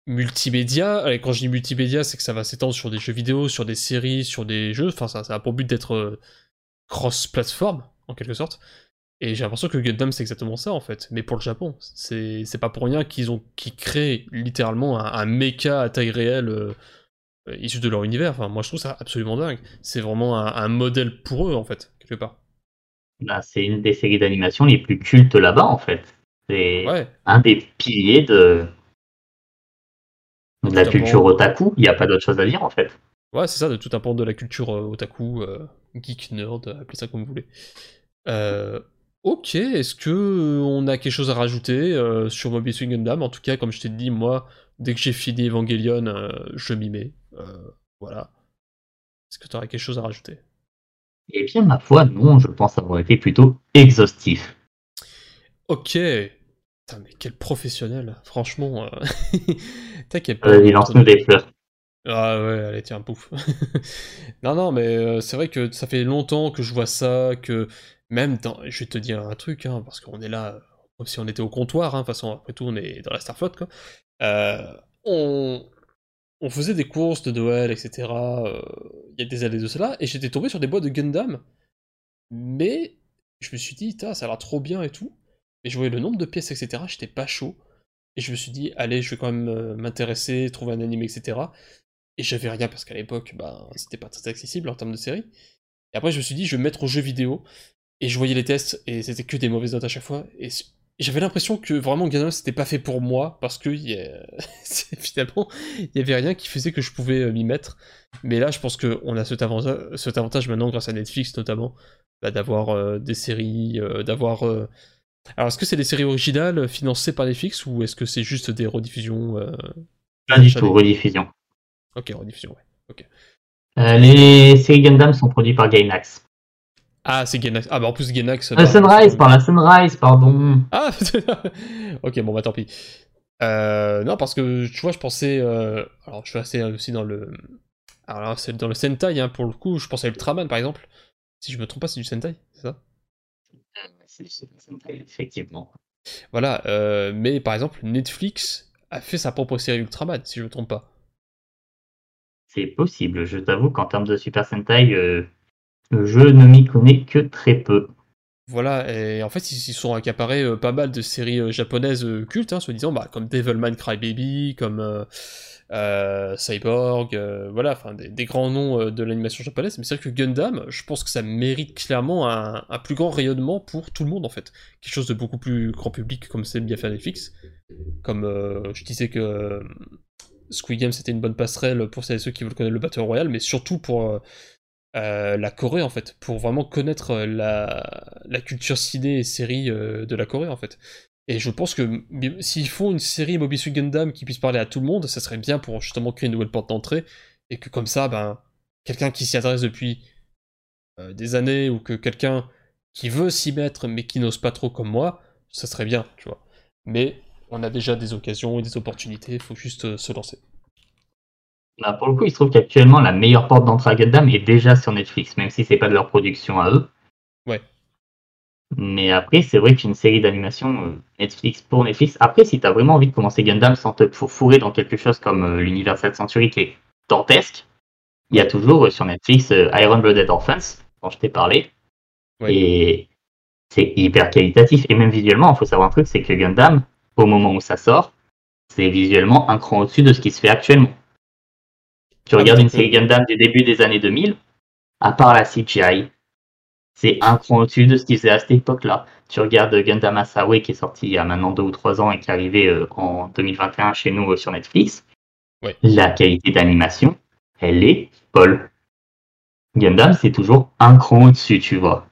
multimédia. Et quand je dis multimédia, c'est que ça va s'étendre sur des jeux vidéo, sur des séries, sur des jeux. Enfin, ça, ça a pour but d'être euh, cross-platform, en quelque sorte. Et j'ai l'impression que Gundam, c'est exactement ça, en fait. Mais pour le Japon. C'est pas pour rien qu'ils ont qui créent littéralement un, un mecha à taille réelle euh, euh, issu de leur univers. Enfin, moi, je trouve ça absolument dingue. C'est vraiment un, modèle pour eux, en fait, quelque part. Bah, c'est une des séries d'animation les plus cultes là-bas, en fait. C'est un des piliers de, de la culture otaku, il n'y a pas d'autre chose à dire en fait. Ouais, c'est ça, de tout un pan de la culture euh, otaku, euh, geek, nerd, appelez ça comme vous voulez. Euh, ok, est-ce que on a quelque chose à rajouter sur Mobile Suit Gundam En tout cas, comme je t'ai dit, moi, dès que j'ai fini Evangelion, je m'y mets. voilà. Est-ce que tu aurais quelque chose à rajouter? Eh bien, ma foi, non, je pense avoir été plutôt exhaustif. Ok, Putain, mais quel professionnel, franchement. Euh... T'inquiète pas. il lance-nous des fleurs. Ah ouais, allez, tiens, pouf. non, non, mais euh, c'est vrai que ça fait longtemps que je vois ça, que même dans... Je vais te dire un truc, hein, parce qu'on est là, comme si on était au comptoir, hein, de toute façon, après tout, on est dans la Starflotte, quoi. Euh, on... on faisait des courses de Noël, etc. Euh, il y a des années de cela, et j'étais tombé sur des boîtes de Gundam Mais je me suis dit, ça a l'air trop bien et tout. Et je voyais le nombre de pièces, etc. J'étais pas chaud. Et je me suis dit, allez, je vais quand même euh, m'intéresser, trouver un anime, etc. Et j'avais rien parce qu'à l'époque, bah, c'était pas très accessible en termes de série. Et après, je me suis dit, je vais me mettre au jeu vidéo. Et je voyais les tests et c'était que des mauvaises notes à chaque fois. Et j'avais l'impression que vraiment Gundam c'était pas fait pour moi parce que finalement il y avait rien qui faisait que je pouvais euh, m'y mettre. Mais là, je pense qu'on a cet avantage, cet avantage maintenant grâce à Netflix notamment, bah, d'avoir euh, des séries, d'avoir. Alors, est-ce que c'est des séries originales financées par Netflix ou est-ce que c'est juste des rediffusions Pas du tout, rediffusion. Ok, rediffusion, ouais. Ok. les séries Gundam sont produites par Gainax. Ah, c'est Genax. Ah, bah en plus, Genax. La Sunrise, par la Sunrise, pardon. Ah, ok, bon, bah tant pis. Euh, non, parce que tu vois, je pensais. Euh, alors, je suis assez aussi dans le. Alors c'est dans le Sentai, hein, pour le coup. Je pensais à Ultraman, par exemple. Si je me trompe pas, c'est du Sentai, c'est ça? Effectivement. Voilà, euh, mais par exemple, Netflix a fait sa propre série Ultraman, si je me trompe pas. C'est possible. Je t'avoue qu'en termes de Super Sentai, je ne m'y connais que très peu. Voilà, et en fait, ils s'y sont accaparés euh, pas mal de séries euh, japonaises euh, cultes, hein, soi-disant, bah, comme Devilman Crybaby, comme Cyborg, voilà, enfin, des, grands noms de l'animation japonaise. Mais c'est vrai que Gundam, je pense que ça mérite clairement un, plus grand rayonnement pour tout le monde, en fait. Quelque chose de beaucoup plus grand public, comme c'est bien fait Netflix. Comme je disais que Squid Game, c'était une bonne passerelle pour celles et ceux qui veulent connaître le Battle Royale, mais surtout pour euh, la Corée en fait, pour vraiment connaître euh, la, culture ciné et série euh, de la Corée en fait. Et je pense que s'ils font une série Mobisu Gundam qui puisse parler à tout le monde, ça serait bien pour justement créer une nouvelle porte d'entrée et que comme ça, ben, quelqu'un qui s'y intéresse depuis des années ou que quelqu'un qui veut s'y mettre mais qui n'ose pas trop comme moi, ça serait bien, tu vois. Mais on a déjà des occasions et des opportunités, il faut juste se lancer. Bah, pour le coup, il se trouve qu'actuellement, la meilleure porte d'entrée à Gundam est déjà sur Netflix, même si c'est pas de leur production à eux. Ouais. Mais après, c'est vrai qu'une série d'animation euh, Netflix pour Netflix. Après, si t'as vraiment envie de commencer Gundam sans te fourrer dans quelque chose comme euh, l'Universal Century qui est dantesque, il y a toujours euh, sur Netflix Iron Blooded Orphans, dont je t'ai parlé. Et c'est hyper qualitatif. Et même visuellement, il faut savoir un truc, c'est que Gundam, au moment où ça sort, c'est visuellement un cran au-dessus de ce qui se fait actuellement. Tu ah, regardes une série Gundam du début des années 2000, à part la CGI, c'est un cran au-dessus de ce qu'ils faisaient à cette époque-là. Tu regardes Gundam Asawe qui est sorti il y a maintenant deux ou trois ans et qui est arrivé euh, en 2021 chez nous euh, sur Netflix. La qualité d'animation, elle est folle. Gundam, c'est toujours un cran au-dessus, tu vois.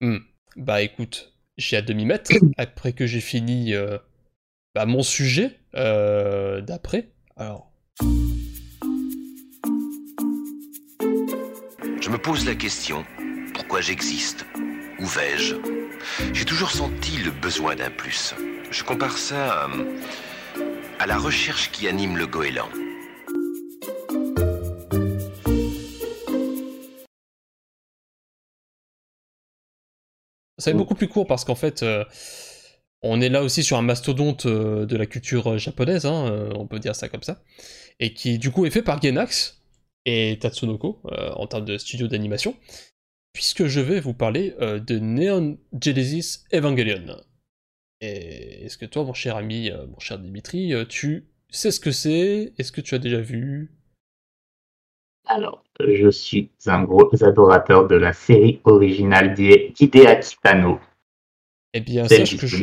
Hmm. Bah écoute, j'ai hâte de m'y mettre après que j'ai fini euh, bah, mon sujet d'après. Alors. Je me pose la question, pourquoi j'existe Où vais-je? J'ai toujours senti le besoin d'un plus. Je compare ça à, à la recherche qui anime le goéland. Ça être beaucoup plus court parce qu'en fait, euh, on est là aussi sur un mastodonte euh, de la culture euh, japonaise, hein, on peut dire ça comme ça, et qui du coup est fait par Genax, et Tatsunoko euh, en termes de studio d'animation, puisque je vais vous parler euh, de Neon Genesis Evangelion. Et est-ce que toi, mon cher ami, euh, mon cher Dimitri, tu sais ce que c'est? Est-ce que tu as déjà vu? Alors, je suis un gros adorateur de la série originale d'Hideaki Tano. Eh bien, sache que je...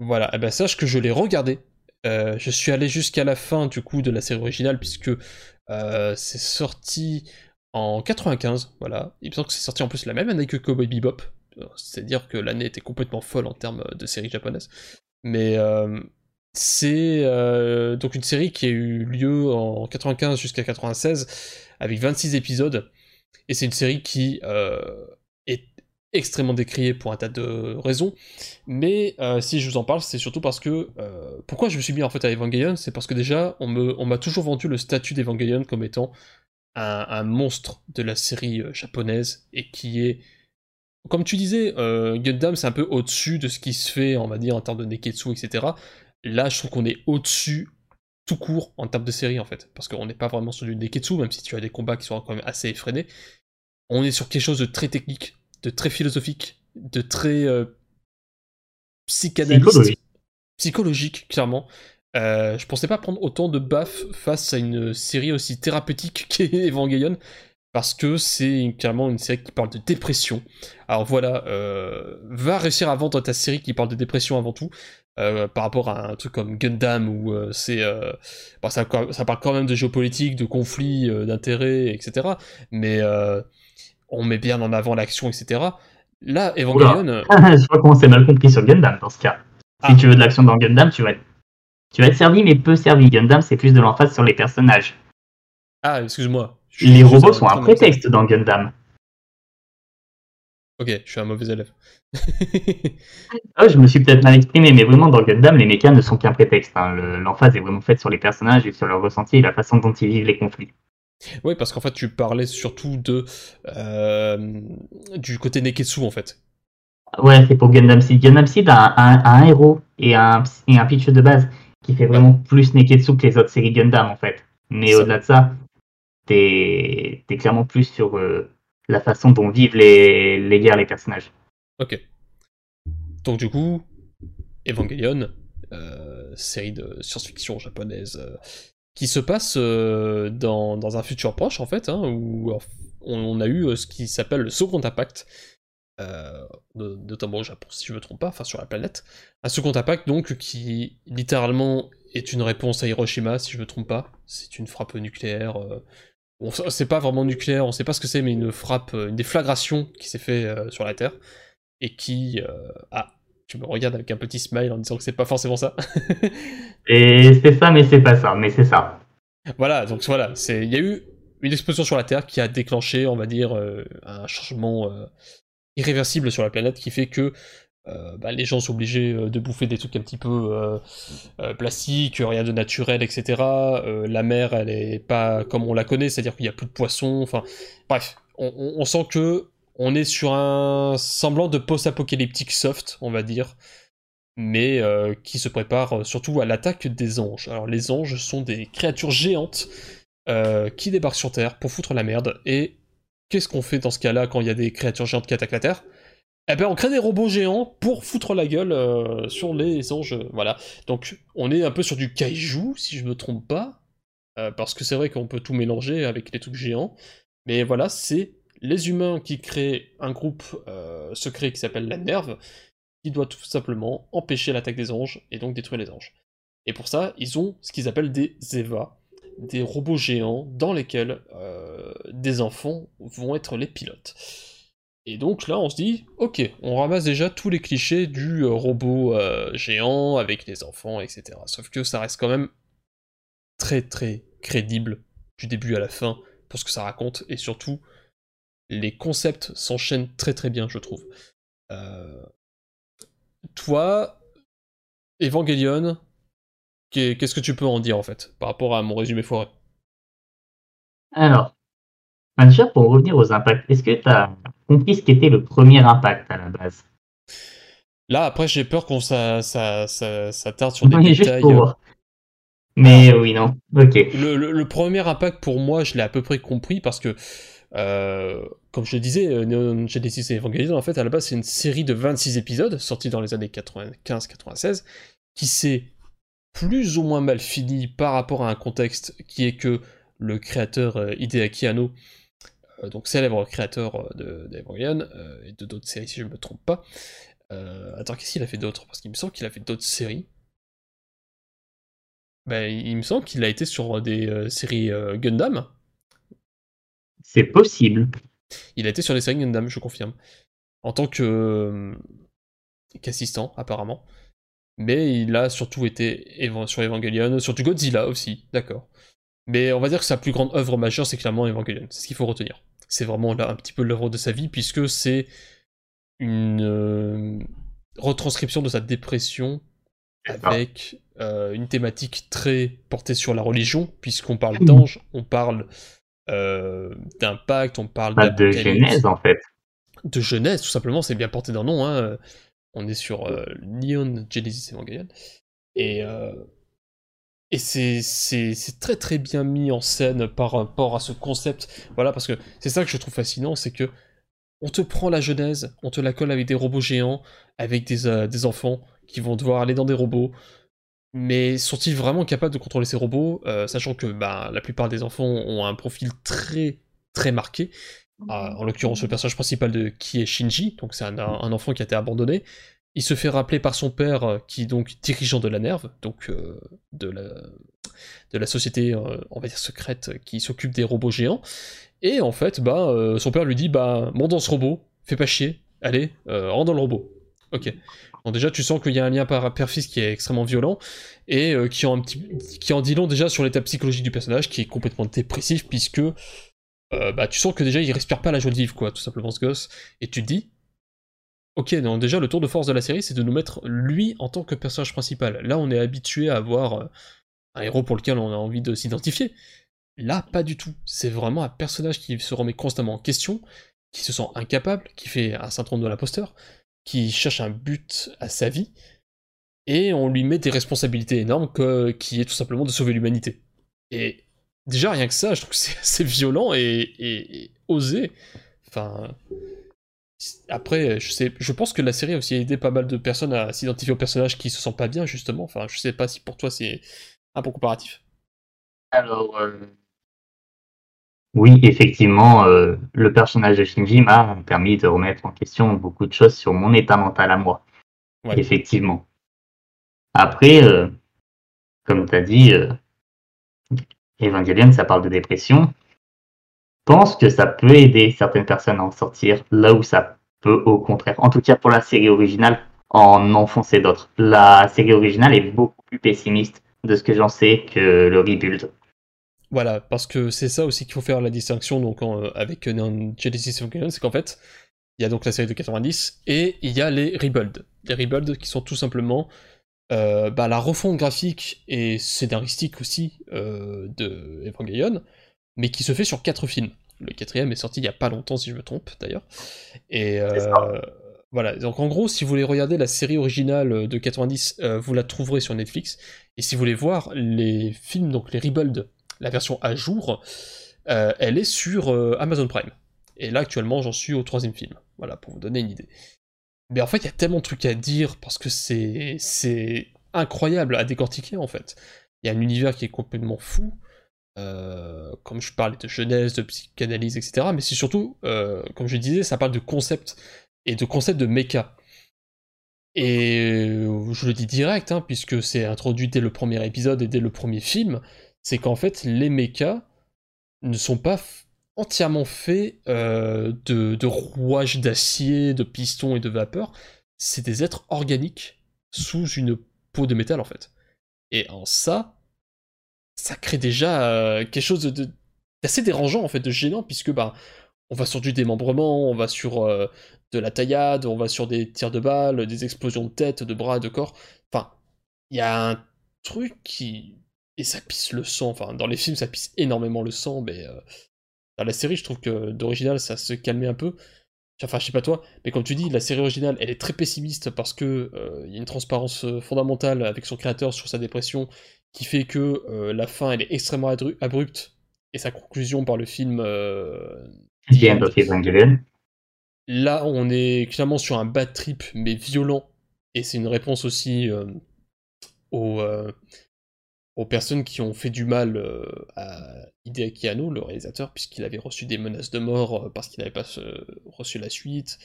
Voilà, eh bien, sache que je l'ai regardé. je suis allé jusqu'à la fin du coup de la série originale puisque euh, c'est sorti en 95, voilà. Il me semble que c'est sorti en plus la même année que Cowboy Bebop. C'est-à-dire que l'année était complètement folle en termes de séries japonaises. Mais euh, c'est euh, donc une série qui a eu lieu en 95 jusqu'à 96 avec 26 épisodes. Et c'est une série qui est extrêmement décriée pour un tas de raisons. Mais si je vous en parle, c'est surtout parce que... pourquoi je me suis mis en fait à Evangelion C'est parce que déjà, on m'a toujours vendu le statut d'Evangelion comme étant un, monstre de la série japonaise, et qui est... Comme tu disais, Gundam c'est un peu au-dessus de ce qui se fait, on va dire, en termes de Neketsu, etc. Là, je trouve qu'on est au-dessus tout court en termes de série en fait, parce qu'on n'est pas vraiment sur du Neketsu, même si tu as des combats qui sont quand même assez effrénés. On est sur quelque chose de très technique, de très philosophique, de très psychanalyste, psychologique, clairement. Je pensais pas prendre autant de baffes face à une série aussi thérapeutique qu'est Evangelion, parce que c'est clairement une série qui parle de dépression. Alors voilà, va réussir à vendre ta série qui parle de dépression avant tout, euh, par rapport à un truc comme Gundam où euh, c'est euh, ça, ça, parle quand même de géopolitique, de conflits, d'intérêts, etc. Mais on met bien en avant l'action, etc. Là, Evangelion. je vois comment c'est mal compris sur Gundam dans ce cas. Si ah. tu veux de l'action dans Gundam, tu vas être, tu vas être servi, mais peu servi. Gundam, c'est plus de l'emphase sur les personnages. Ah, excuse-moi. Les robots sont un prétexte dans Gundam. Ok, je suis un mauvais élève. oh, je me suis peut-être mal exprimé, mais vraiment dans Gundam, les mécas ne sont qu'un prétexte. Hein. L'emphase est vraiment faite sur les personnages et sur leur ressenti et la façon dont ils vivent les conflits. Oui, parce qu'en fait, tu parlais surtout de euh, du côté Neketsu, en fait. Ouais, c'est pour Gundam Seed. Gundam Seed a un, héros et un, et un pitch de base qui fait vraiment plus Neketsu que les autres séries Gundam, en fait. Mais au-delà de ça, t'es es clairement plus sur euh, la façon dont vivent les, les guerres les personnages. Ok. Donc du coup, Evangelion, euh, série de science-fiction japonaise euh, qui se passe euh, dans, un futur proche en fait, hein, où on, a eu ce qui s'appelle le second impact, notamment au Japon si je me trompe pas, enfin sur la planète. Un second impact donc qui littéralement est une réponse à Hiroshima si je me trompe pas. C'est une frappe nucléaire. c'est pas vraiment nucléaire, on sait pas ce que c'est, mais une frappe, une déflagration qui s'est fait sur la Terre et qui euh, ah tu me regardes avec un petit smile en disant que c'est pas forcément ça. et c'est ça, mais c'est pas ça, mais c'est ça. Voilà, donc voilà, il y a eu une explosion sur la Terre qui a déclenché, on va dire, euh, un changement euh, irréversible sur la planète qui fait que bah, les gens sont obligés de bouffer des trucs un petit peu plastiques, rien de naturel, etc. la mer, elle est pas comme on la connaît, c'est-à-dire qu'il n'y a plus de poissons. Enfin, bref, on sent que on est sur un semblant de post-apocalyptique soft, on va dire, mais euh, qui se prépare euh, surtout à l'attaque des anges. Alors les anges sont des créatures géantes euh, qui débarquent sur Terre pour foutre la merde, et qu'est-ce qu'on fait dans ce cas-là quand il y a des créatures géantes qui attaquent la Terre? Eh ben, on crée des robots géants pour foutre la gueule sur les anges. Voilà. Donc, on est un peu sur du kaiju, si je me trompe pas. parce que c'est vrai qu'on peut tout mélanger avec les trucs géants. Mais voilà, c'est les humains qui créent un groupe euh, secret qui s'appelle la Nerve, qui doit tout simplement empêcher l'attaque des anges et donc détruire les anges. Et pour ça, ils ont ce qu'ils appellent des Eva, des robots géants dans lesquels euh, des enfants vont être les pilotes. Et donc là, on se dit, ok, on ramasse déjà tous les clichés du euh, robot géant avec les enfants, etc. Sauf que ça reste quand même très très crédible du début à la fin pour ce que ça raconte, et surtout, les concepts s'enchaînent très très bien, je trouve. Euh, toi, Evangelion, qu'est-ce que tu peux en dire en fait, par rapport à mon résumé foiré? Alors, déjà pour revenir aux impacts, est-ce que tu as compris ce qu'était le premier impact à la base? Là, après, j'ai peur qu'on ça, ça, ça, tarde sur des détails. Mais oui, non. Ok. le, premier impact pour moi, je l'ai à peu près compris parce que euh, comme je le disais, euh, Neon Genesis Evangelion, en fait, à la base, c'est une série de 26 épisodes, sortis dans les années 95-96, qui s'est plus ou moins mal fini par rapport à un contexte qui est que le créateur euh, Hideaki Anno, donc célèbre créateur d'Evangelion, et de d'autres séries si je ne me trompe pas, attends, qu'est-ce qu'il a fait d'autre? Parce qu'il me semble qu'il a fait d'autres séries. Ben, il me semble qu'il a été sur des séries Gundam, c'est possible. Il a été sur les séries Gundam, je confirme. En tant que euh, qu'assistant, apparemment. Mais il a surtout été sur Evangelion, sur du Godzilla aussi, d'accord. Mais on va dire que sa plus grande œuvre majeure, c'est clairement Evangelion. C'est ce qu'il faut retenir. C'est vraiment là un petit peu l'œuvre de sa vie, puisque c'est une euh, retranscription de sa dépression avec euh, une thématique très portée sur la religion, puisqu'on parle d'ange, on parle euh, d'impact, on parle de genèse en fait. De genèse, tout simplement, c'est bien porté d'un nom. Hein. On est sur euh, Neon Genesis Evangelion. Et, euh, et c'est, c'est, très très bien mis en scène par rapport à ce concept. Voilà, parce que c'est ça que je trouve fascinant, c'est que on te prend la genèse, on te la colle avec des robots géants, avec des, euh, des enfants qui vont devoir aller dans des robots. Mais sont-ils vraiment capables de contrôler ces robots, euh, sachant que bah, la plupart des enfants ont un profil très très marqué? Euh, en l'occurrence, le personnage principal de qui est Shinji, donc c'est un, un, enfant qui a été abandonné. Il se fait rappeler par son père, euh, qui est donc dirigeant de la Nerve, donc euh, de, la, société, on va dire secrète, qui s'occupe des robots géants. Et en fait, bah, son père lui dit, bah, monte dans ce robot, fais pas chier, allez, rentre dans le robot. Ok. Donc déjà, tu sens qu'il y a un lien par père-fils qui est extrêmement violent et qui, en qui en dit long déjà sur l'état psychologique du personnage, qui est complètement dépressif puisque euh, bah, tu sens que déjà il respire pas la joie de vivre, quoi, tout simplement ce gosse. Et tu te dis, ok, donc déjà le tour de force de la série, c'est de nous mettre lui en tant que personnage principal. Là, on est habitué à avoir euh, un héros pour lequel on a envie de s'identifier. Là, pas du tout. C'est vraiment un personnage qui se remet constamment en question, qui se sent incapable, qui fait un syndrome de l'imposteur, qui cherche un but à sa vie, et on lui met des responsabilités énormes qui est tout simplement de sauver l'humanité. Et déjà, rien que ça, je trouve que c'est assez violent et, et, et osé. Enfin. Après, je sais, je pense que la série a aussi aidé pas mal de personnes à s'identifier aux personnages qui se sentent pas bien, justement. Enfin, je sais pas si pour toi c'est un bon comparatif. Alors, euh, oui, effectivement, euh, le personnage de Shinji m'a permis de remettre en question beaucoup de choses sur mon état mental à moi. Ouais. Effectivement. Après, euh, comme tu as dit, euh, Evangelion, ça parle de dépression. Pense que ça peut aider certaines personnes à en sortir là où ça peut au contraire. En tout cas pour la série originale, en enfoncer d'autres. La série originale est beaucoup plus pessimiste de ce que j'en sais que le rebuild. Voilà, parce que c'est ça aussi qu'il faut faire la distinction donc euh, avec euh, dans Genesis Evangelion, c'est qu'en fait, il y a donc la série de 90 et il y a les rebuilds. Les rebuilds qui sont tout simplement euh, bah, la refonte graphique et scénaristique aussi euh, de Evangelion, mais qui se fait sur quatre films. Le quatrième est sorti il y a pas longtemps, si je me trompe d'ailleurs. Et euh, voilà, donc en gros, si vous voulez regarder la série originale de 90, euh, vous la trouverez sur Netflix. Et si vous voulez voir les films, donc les rebuilds, la version à jour, euh, elle est sur euh, Amazon Prime. Et là, actuellement, j'en suis au troisième film. Voilà, pour vous donner une idée. Mais en fait, il y a tellement de trucs à dire parce que c'est c'est incroyable à décortiquer en fait. Il y a un univers qui est complètement fou. Euh, comme je parlais de jeunesse, de psychanalyse, etc. Mais c'est surtout, euh, comme je disais, ça parle de concept et de concept de méca. Et je le dis direct, hein, puisque c'est introduit dès le premier épisode et dès le premier film, c'est qu'en fait les mechas ne sont pas entièrement faits euh, de, rouages d'acier, de pistons et de vapeur. C'est des êtres organiques sous une peau de métal en fait. Et en ça, ça crée déjà euh, quelque chose d'assez dérangeant en fait, de gênant, puisque bah on va sur du démembrement, on va sur euh, de la taillade, on va sur des tirs de balles, des explosions de tête, de bras, de corps. Enfin, il y a un truc qui et ça pisse le sang. Enfin, dans les films, ça pisse énormément le sang, mais dans la série, je trouve que d'original, ça se calmait un peu. Enfin, je sais pas toi, mais comme tu dis, la série originale, elle est très pessimiste parce que euh, il y a une transparence euh, fondamentale avec son créateur sur sa dépression qui fait que euh, la fin, elle est extrêmement abrupte et sa conclusion par le film euh. Là, on est clairement sur un bad trip, mais violent. Et c'est une réponse aussi euh, aux, personnes qui ont fait du mal euh, à Hideaki Anno, le réalisateur, puisqu'il avait reçu des menaces de mort euh, parce qu'il n'avait pas euh, reçu la suite.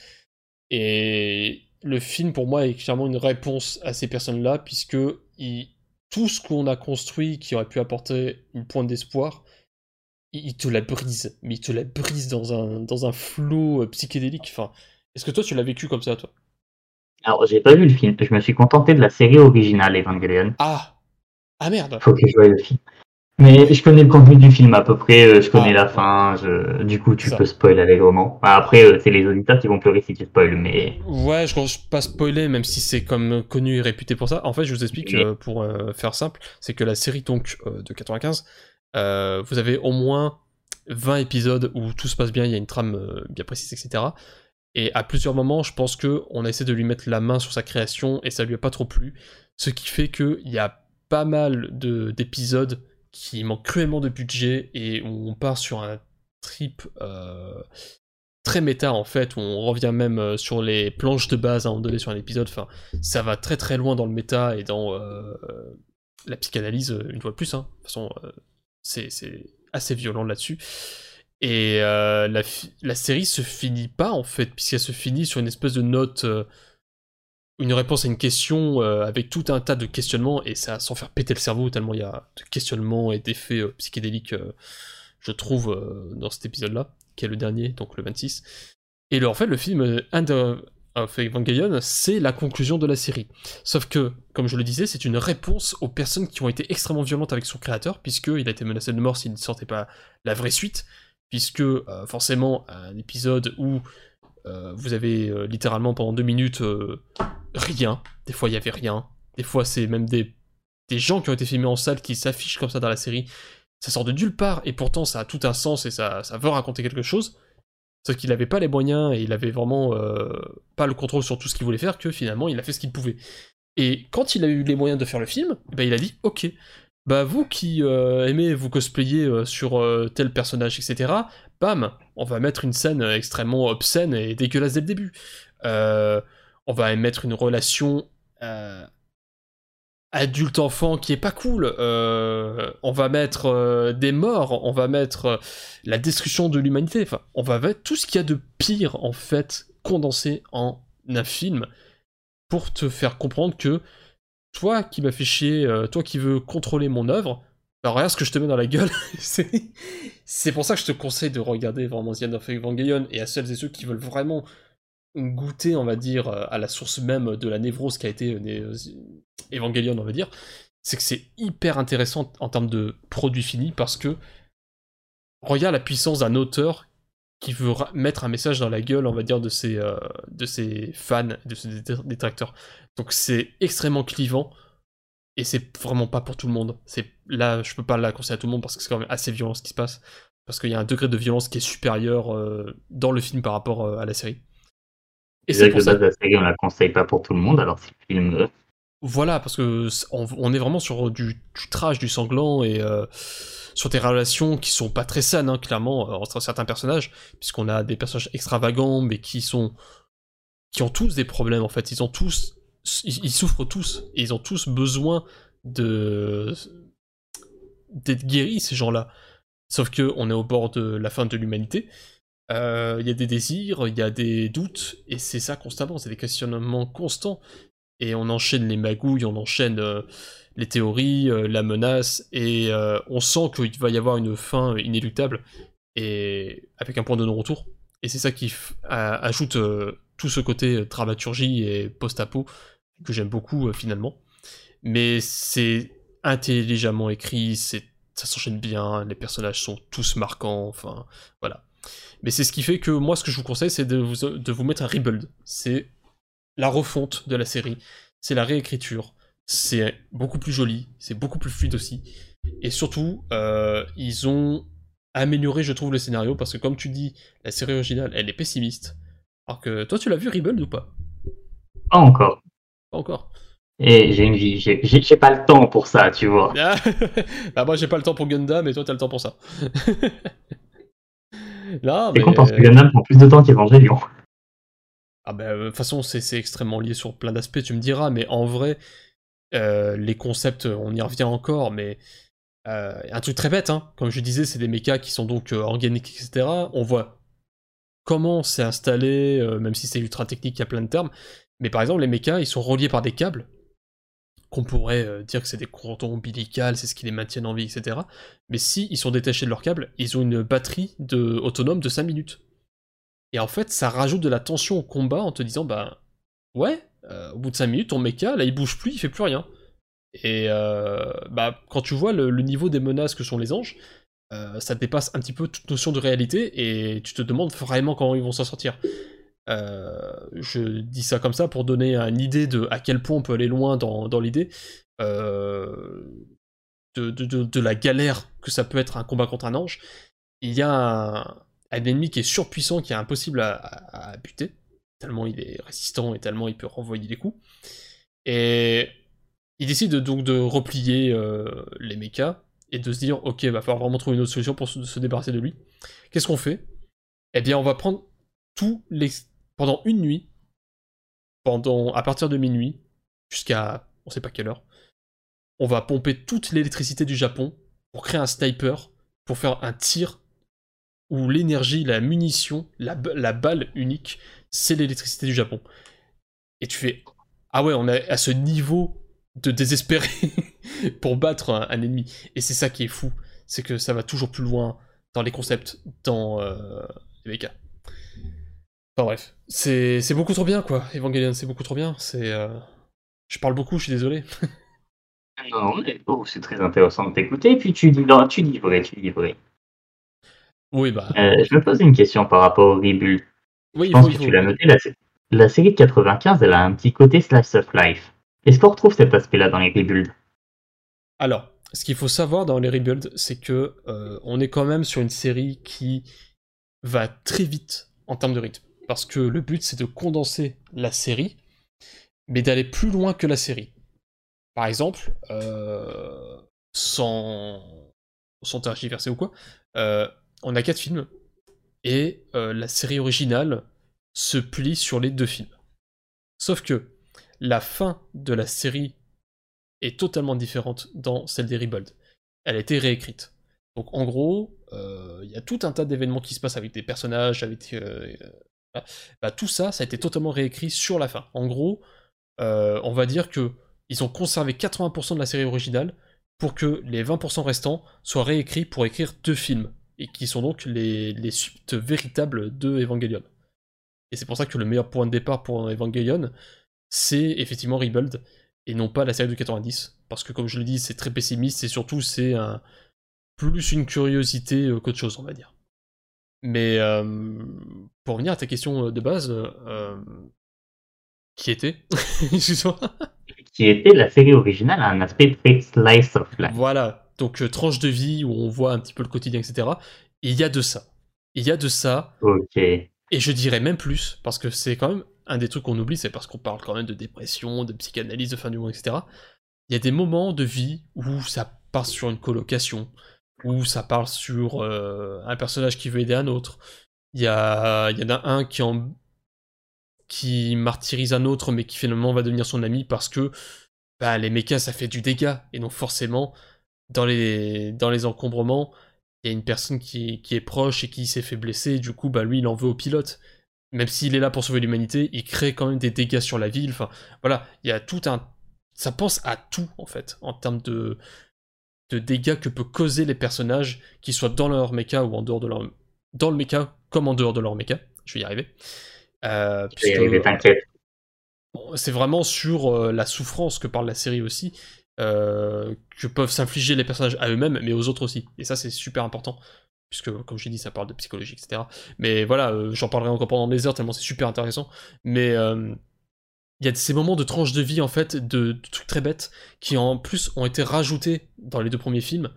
Et le film, pour moi, est clairement une réponse à ces personnes-là, puisque il- tout ce qu'on a construit qui aurait pu apporter une pointe d'espoir, il il te la brise, mais il te la brise dans un, dans un flot psychédélique. Enfin, est-ce que toi tu l'as vécu comme ça, toi? Alors, j'ai pas vu le film, je me suis contenté de la série originale Evangelion. Ah Ah merde Faut que je voie le film. Mais je connais le contenu du film à peu près, euh, je connais Ah, la fin, je... du coup tu Ça. peux spoiler allègrement. Bah, Après, euh, c'est les auditeurs qui vont pleurer si tu spoil, mais Ouais, je ne pas spoiler, même si c'est comme connu et réputé pour ça. En fait, je vous explique Oui. euh, pour euh, faire simple, c'est que la série donc euh, de 95, euh, vous avez au moins 20 épisodes où tout se passe bien, il y a une trame euh, bien précise, etc. Et à plusieurs moments, je pense que on a essayé de lui mettre la main sur sa création et ça lui a pas trop plu, ce qui fait qu'il y a pas mal de- d'épisodes qui manquent cruellement de budget et où on part sur un trip euh, très méta en fait, où on revient même euh, sur les planches de base à un moment donné sur un épisode. Ça va très très loin dans le méta et dans euh, la psychanalyse, une fois de plus. Hein. De toute façon, c'est assez violent là-dessus. Et la, la série se finit pas en fait, puisqu'elle se finit sur une espèce de note, une réponse à une question euh, avec tout un tas de questionnements, et ça sans faire péter le cerveau, tellement il y a de questionnements et d'effets euh, psychédéliques, euh, je trouve, dans cet épisode-là, qui est le dernier, donc le 26. Et le, en fait, le film End of Evangelion, c'est la conclusion de la série. Sauf que, comme je le disais, c'est une réponse aux personnes qui ont été extrêmement violentes avec son créateur, puisqu'il a été menacé de mort s'il ne sortait pas la vraie suite, puisque forcément, un épisode où vous avez littéralement pendant deux minutes rien, des fois il y avait rien, des fois c'est même des, des gens qui ont été filmés en salle qui s'affichent comme ça dans la série, ça sort de nulle part, et pourtant ça a tout un sens et ça, ça veut raconter quelque chose, sauf qu'il n'avait pas les moyens et il avait vraiment euh, pas le contrôle sur tout ce qu'il voulait faire, que finalement il a fait ce qu'il pouvait. Et quand il a eu les moyens de faire le film, eh ben, il a dit ok, bah vous qui euh, aimez vous cosplayer euh, sur tel personnage, etc., bam, on va mettre une scène extrêmement obscène et dégueulasse dès le début. On va mettre une relation euh, adulte-enfant qui est pas cool. Euh, on va mettre euh, des morts, on va mettre la destruction de l'humanité. Enfin, on va mettre tout ce qu'il y a de pire en fait condensé en un film pour te faire comprendre que toi qui m'as fait chier, toi qui veux contrôler mon œuvre, bah regarde ce que je te mets dans la gueule. c'est pour ça que je te conseille de regarder vraiment The End of et à celles et ceux qui veulent vraiment goûter, on va dire, euh, à la source même de la névrose qui a été euh, euh, Evangelion, on va dire, c'est que c'est hyper intéressant en termes de produit fini parce que regarde la puissance d'un auteur qui veut mettre un message dans la gueule, on va dire, de ses, de ses fans, de ses dé- détracteurs. Donc c'est extrêmement clivant et c'est vraiment pas pour tout le monde. C'est là, je peux pas la conseiller à tout le monde parce que c'est quand même assez violent ce qui se passe, parce qu'il y a un degré de violence qui est supérieur dans le film par rapport à la série. Et C'est c'est vrai que pour de ça base, la série, on la conseille pas pour tout le monde, alors si le film. euh, Voilà, parce que on, on est vraiment sur du, du trash, du sanglant et euh, sur des relations qui sont pas très saines, hein, clairement, euh, entre certains personnages, puisqu'on a des personnages extravagants, mais qui sont qui ont tous des problèmes en fait. Ils ont tous, ils, ils souffrent tous et ils ont tous besoin de d'être guéris ces gens-là. Sauf que on est au bord de la fin de l'humanité. Euh, Il y a des désirs, il y a des doutes, et c'est ça constamment, c'est des questionnements constants et on enchaîne les magouilles, on enchaîne euh, les théories, euh, la menace, et on sent qu'il va y avoir une fin inéluctable, et avec un point de non-retour. Et c'est ça qui ajoute tout ce côté dramaturgie et post-apo que j'aime beaucoup finalement. Mais c'est intelligemment écrit, ça s'enchaîne bien, les personnages sont tous marquants, enfin voilà. Mais c'est ce qui fait que moi, ce que je vous conseille, c'est de vous, de vous mettre un rebuild. C'est la refonte de la série, c'est la réécriture, c'est beaucoup plus joli, c'est beaucoup plus fluide aussi. Et surtout, euh, ils ont amélioré, je trouve, le scénario, parce que comme tu dis, la série originale, elle est pessimiste. Alors que toi, tu l'as vu Rebuild ou pas? Pas encore. Pas encore. Et j'ai une vie, j'ai j'ai- j'ai pas le temps pour ça, tu vois. Ah, bah moi j'ai pas le temps pour Gundam, mais toi t'as le temps pour ça. non, mais... con parce que Gundam prend plus de temps qu'Evangelion. Ah euh, de toute façon, c'est c'est extrêmement lié sur plein d'aspects, tu me diras, mais en vrai, euh, les concepts, on y revient encore, mais euh, un truc très bête, hein. comme je disais, c'est des mechas qui sont donc euh, organiques, etc. On voit comment c'est installé, euh, même si c'est ultra technique, il y a plein de termes, mais par exemple, les mechas, ils sont reliés par des câbles, qu'on pourrait euh, dire que c'est des cordons ombilicales, c'est ce qui les maintient en vie, etc. Mais si ils sont détachés de leurs câbles, ils ont une batterie de, autonome de 5 minutes. Et en fait, ça rajoute de la tension au combat en te disant, bah, ouais, euh, au bout de 5 minutes, ton mecha, là, il bouge plus, il fait plus rien. Et euh, bah, quand tu vois le, le niveau des menaces que sont les anges, euh, ça dépasse un petit peu toute notion de réalité et tu te demandes vraiment comment ils vont s'en sortir. Euh, je dis ça comme ça pour donner une idée de à quel point on peut aller loin dans, dans l'idée euh, de, de, de, la galère que ça peut être un combat contre un ange. Il y a un, ennemi qui est surpuissant, qui est impossible à, à- buter, tellement il est résistant et tellement il peut renvoyer des coups. Et il décide donc de replier euh, les mechas et de se dire ok, va falloir vraiment trouver une autre solution pour se, se débarrasser de lui. Qu'est-ce qu'on fait? Eh bien, on va prendre tous les pendant une nuit, pendant à partir de minuit jusqu'à on sait pas quelle heure, on va pomper toute l'électricité du Japon pour créer un sniper pour faire un tir où l'énergie, la munition, la, balle unique, c'est l'électricité du Japon. Et tu fais ah ouais, on est à ce niveau de désespérer pour battre un, ennemi. Et c'est ça qui est fou, c'est que ça va toujours plus loin dans les concepts, dans euh, les mechas. Enfin bref, c'est beaucoup trop bien quoi, Evangelion, c'est beaucoup trop bien. C'est, euh, je parle beaucoup, je suis désolé. Non, mais oh, c'est très intéressant de t'écouter. Et puis tu dis, tu dis vrai, tu dis vrai. oui bah, Euh, je me pose une question par rapport au rebuild. oui Je il pense faut, que faut. tu l'as noté. La, la série de 95, elle a un petit côté slice of life. Est-ce qu'on retrouve cet aspect-là dans les rebuilds Alors, ce qu'il faut savoir dans les rebuilds, c'est que euh, on est quand même sur une série qui va très vite en termes de rythme. Parce que le but, c'est de condenser la série, mais d'aller plus loin que la série. Par exemple, euh, sans, sans tergiverser ou quoi, euh, on a quatre films, et euh, la série originale se plie sur les deux films. Sauf que la fin de la série est totalement différente dans celle des Rebuild. Elle a été réécrite. Donc en gros, euh, il y a tout un tas d'événements qui se passent avec des personnages, avec bah, tout ça, ça a été totalement réécrit sur la fin. En gros, euh, on va dire que ils ont conservé 80% de la série originale pour que les 20% restants soient réécrits pour écrire deux films et qui sont donc les, suites véritables de Evangelion. Et c'est pour ça que le meilleur point de départ pour Evangelion, c'est effectivement Rebuild et non pas la série de 90 parce que comme je l'ai dit c'est très pessimiste et surtout c'est plus une curiosité euh, qu'autre chose on va dire mais pour revenir à ta question de base qui était? Excuse-moi. Qui était la série originale a un aspect très slice of life. voilà. Donc euh, tranche de vie où on voit un petit peu le quotidien etc et il y a de ça. Il y a de ça. Ok. Et je dirais même plus, parce que c'est quand même un des trucs qu'on oublie, c'est parce qu'on parle quand même de dépression, de psychanalyse, de fin du monde, etc. Il y a des moments de vie où ça part sur une colocation, où ça parle sur euh, un personnage qui veut aider un autre. Il y, a, en a un qui, martyrise un autre, mais qui finalement va devenir son ami parce que bah, les mechas, ça fait du dégât. Et donc forcément, dans les, encombrements, il y a une personne qui, qui est proche et qui s'est fait blesser, du coup, bah lui, il en veut au pilote. Même s'il est là pour sauver l'humanité, il crée quand même des dégâts sur la ville. Enfin, voilà, il y a tout un. Ça pense à tout, en fait, en termes de, de dégâts que peut causer les personnages, qu'ils soient dans leur mecha ou en dehors de leur. Dans le mecha, comme en dehors de leur mecha. Je vais y arriver. Euh, c'est vraiment sur euh, la souffrance que parle la série aussi, euh, que peuvent s'infliger les personnages à eux-mêmes, mais aux autres aussi. Et ça, c'est super important, puisque, comme j'ai dit, ça parle de psychologie, etc. Mais voilà, j'en parlerai encore pendant des heures, tellement c'est super intéressant. Mais il y a ces moments de tranche de vie, en fait, de, trucs très bêtes, qui en plus ont été rajoutés dans les deux premiers films.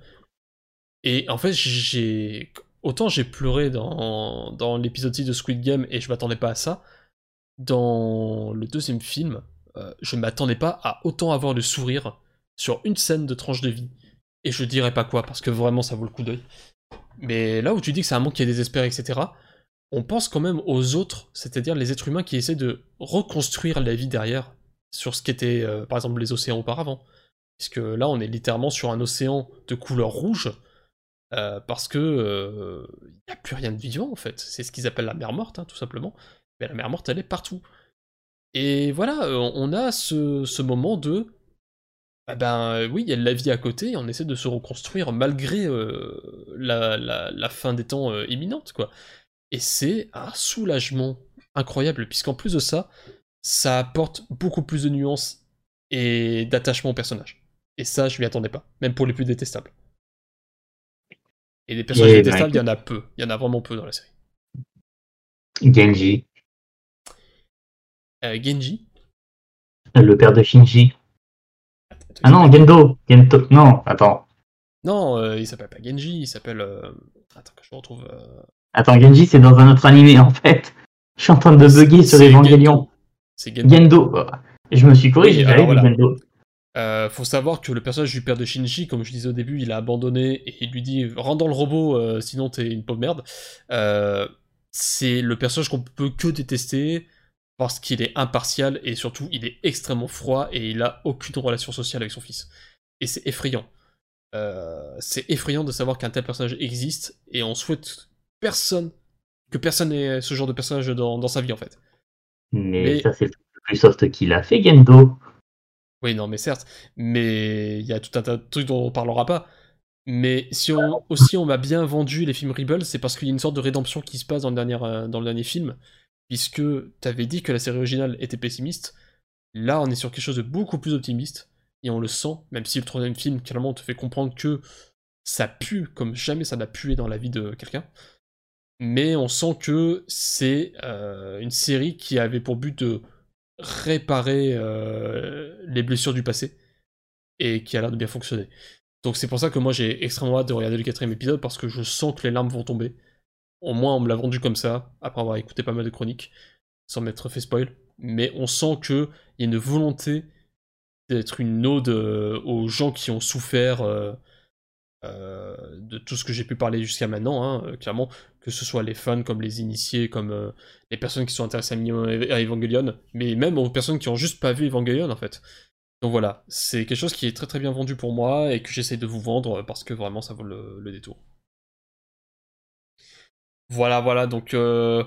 Et en fait, j'ai... Autant j'ai pleuré dans, dans l'épisode 6 de Squid Game, et je m'attendais pas à ça, dans le deuxième film, euh, je m'attendais pas à autant avoir de sourire sur une scène de tranche de vie. Et je dirais pas quoi, parce que vraiment ça vaut le coup d'œil. Mais là où tu dis que c'est un monde qui est désespéré, etc., on pense quand même aux autres, c'est-à-dire les êtres humains qui essaient de reconstruire la vie derrière, sur ce qu'étaient euh, par exemple les océans auparavant. Puisque là on est littéralement sur un océan de couleur rouge, euh, parce que il n'y a plus rien de vivant en fait. C'est ce qu'ils appellent la mer morte, hein, tout simplement. Mais la mer morte, elle est partout. Et voilà, euh, on a ce, moment de. Ah ben euh, oui, il y a de la vie à côté, on essaie de se reconstruire malgré euh, la, la- fin des temps euh, imminente, quoi. Et c'est un soulagement incroyable, puisqu'en plus de ça, ça apporte beaucoup plus de nuances et d'attachement au personnage. Et ça, je m'y attendais pas, même pour les plus détestables. Et des personnages Et détestables, il y en a peu. Il y en a vraiment peu dans la série. Genji, Euh, Genji. le père de Shinji. Ah non, Gendo. Gendo. Non, attends. Non, euh, il s'appelle pas Genji, il s'appelle. euh, Attends que je retrouve. Attends, Genji, c'est dans un autre animé en fait. Je suis en train de bugger sur Evangelion. C'est Gendo. Gendo. Je me suis corrigé, j'avais voilà. Gendo. Euh, faut savoir que le personnage du père de Shinji, comme je disais au début, il a abandonné et il lui dit Rends dans le robot, euh, sinon t'es une pauvre merde. Euh, c'est le personnage qu'on peut que détester parce qu'il est impartial et surtout il est extrêmement froid et il a aucune relation sociale avec son fils. Et c'est effrayant. C'est effrayant de savoir qu'un tel personnage existe et on souhaite personne que personne ait ce genre de personnage dans, sa vie en fait. Mais, ça c'est le plus soft qu'il a fait Gendo. Oui non mais certes, mais il y a tout un tas de trucs dont on parlera pas. Mais si on, aussi on m'a bien vendu les films Rebels, c'est parce qu'il y a une sorte de rédemption qui se passe dans le dernier, euh, dans le dernier film, puisque t'avais dit que la série originale était pessimiste. Là, on est sur quelque chose de beaucoup plus optimiste, et on le sent, même si le troisième film, clairement, te fait comprendre que ça pue comme jamais ça n'a pué dans la vie de quelqu'un. Mais on sent que c'est euh, une série qui avait pour but de réparer euh, les blessures du passé, et qui a l'air de bien fonctionner. Donc c'est pour ça que moi j'ai extrêmement hâte de regarder le quatrième épisode parce que je sens que les larmes vont tomber. Au moins on me l'a vendu comme ça, après avoir écouté pas mal de chroniques, sans m'être fait spoil. Mais on sent qu'il y a une volonté d'être une ode euh, aux gens qui ont souffert euh, de tout ce que j'ai pu parler jusqu'à maintenant, hein, clairement, que ce soit les fans comme les initiés, comme les personnes qui sont intéressées à Evangelion, mais même aux personnes qui ont juste pas vu Evangelion en fait. Donc voilà, c'est quelque chose qui est très très bien vendu pour moi et que j'essaie de vous vendre parce que vraiment ça vaut le, détour. Voilà, voilà, donc euh,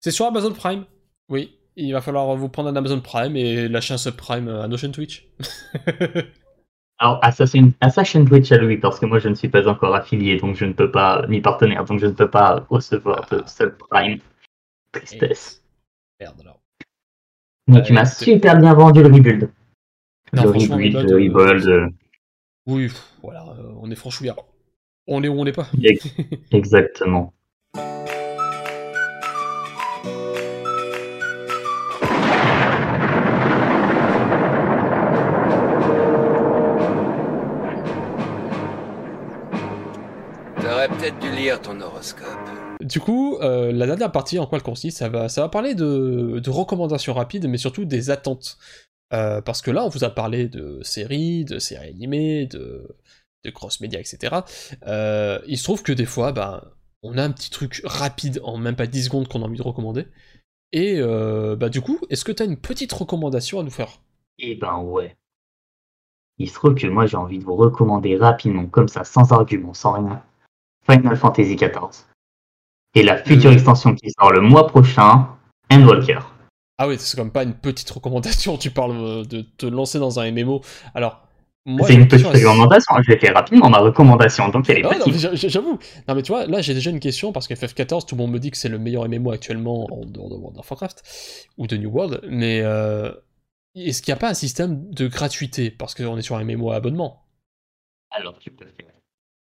c'est sur Amazon Prime. Oui, il va falloir vous prendre un Amazon Prime et lâcher un subprime à Notion Twitch. Alors, Assassin, Assassin Twitch à lui, parce que moi je ne suis pas encore affilié, donc je ne peux pas, ni partenaire, donc je ne peux pas recevoir de subprime. Tristesse. Merde alors. Mais tu m'as super bien vendu le rebuild. Non, franchement, euh, Oui, voilà, euh, on est franchouillard. On est où on n'est pas. Exactement. Peut-être dû lire ton horoscope. Du coup, euh, la dernière partie, en quoi elle consiste, ça va, ça va parler de, de recommandations rapides, mais surtout des attentes. Euh, parce que là, on vous a parlé de séries, de séries animées, de, de cross-média, etc. Euh, il se trouve que des fois, ben, on a un petit truc rapide en même pas 10 secondes qu'on a envie de recommander. Et euh, bah, du coup, est-ce que tu as une petite recommandation à nous faire? Eh ben ouais. Il se trouve que moi j'ai envie de vous recommander rapidement, comme ça, sans argument, sans rien, Final Fantasy XIV. Et la future extension qui sort le mois prochain, Endwalker. Ah oui, c'est quand même pas une petite recommandation, tu parles euh, de te lancer dans un MMO. Alors. C'est une petite recommandation, je vais faire rapidement ma recommandation, donc elle est ah, J'avoue. Non, mais tu vois, là j'ai déjà une question parce que FF14, tout le monde me dit que c'est le meilleur MMO actuellement en dehors de World of Warcraft ou de New World, mais euh, est-ce qu'il n'y a pas un système de gratuité? Parce qu'on est sur un MMO à abonnement Alors, tu peux faire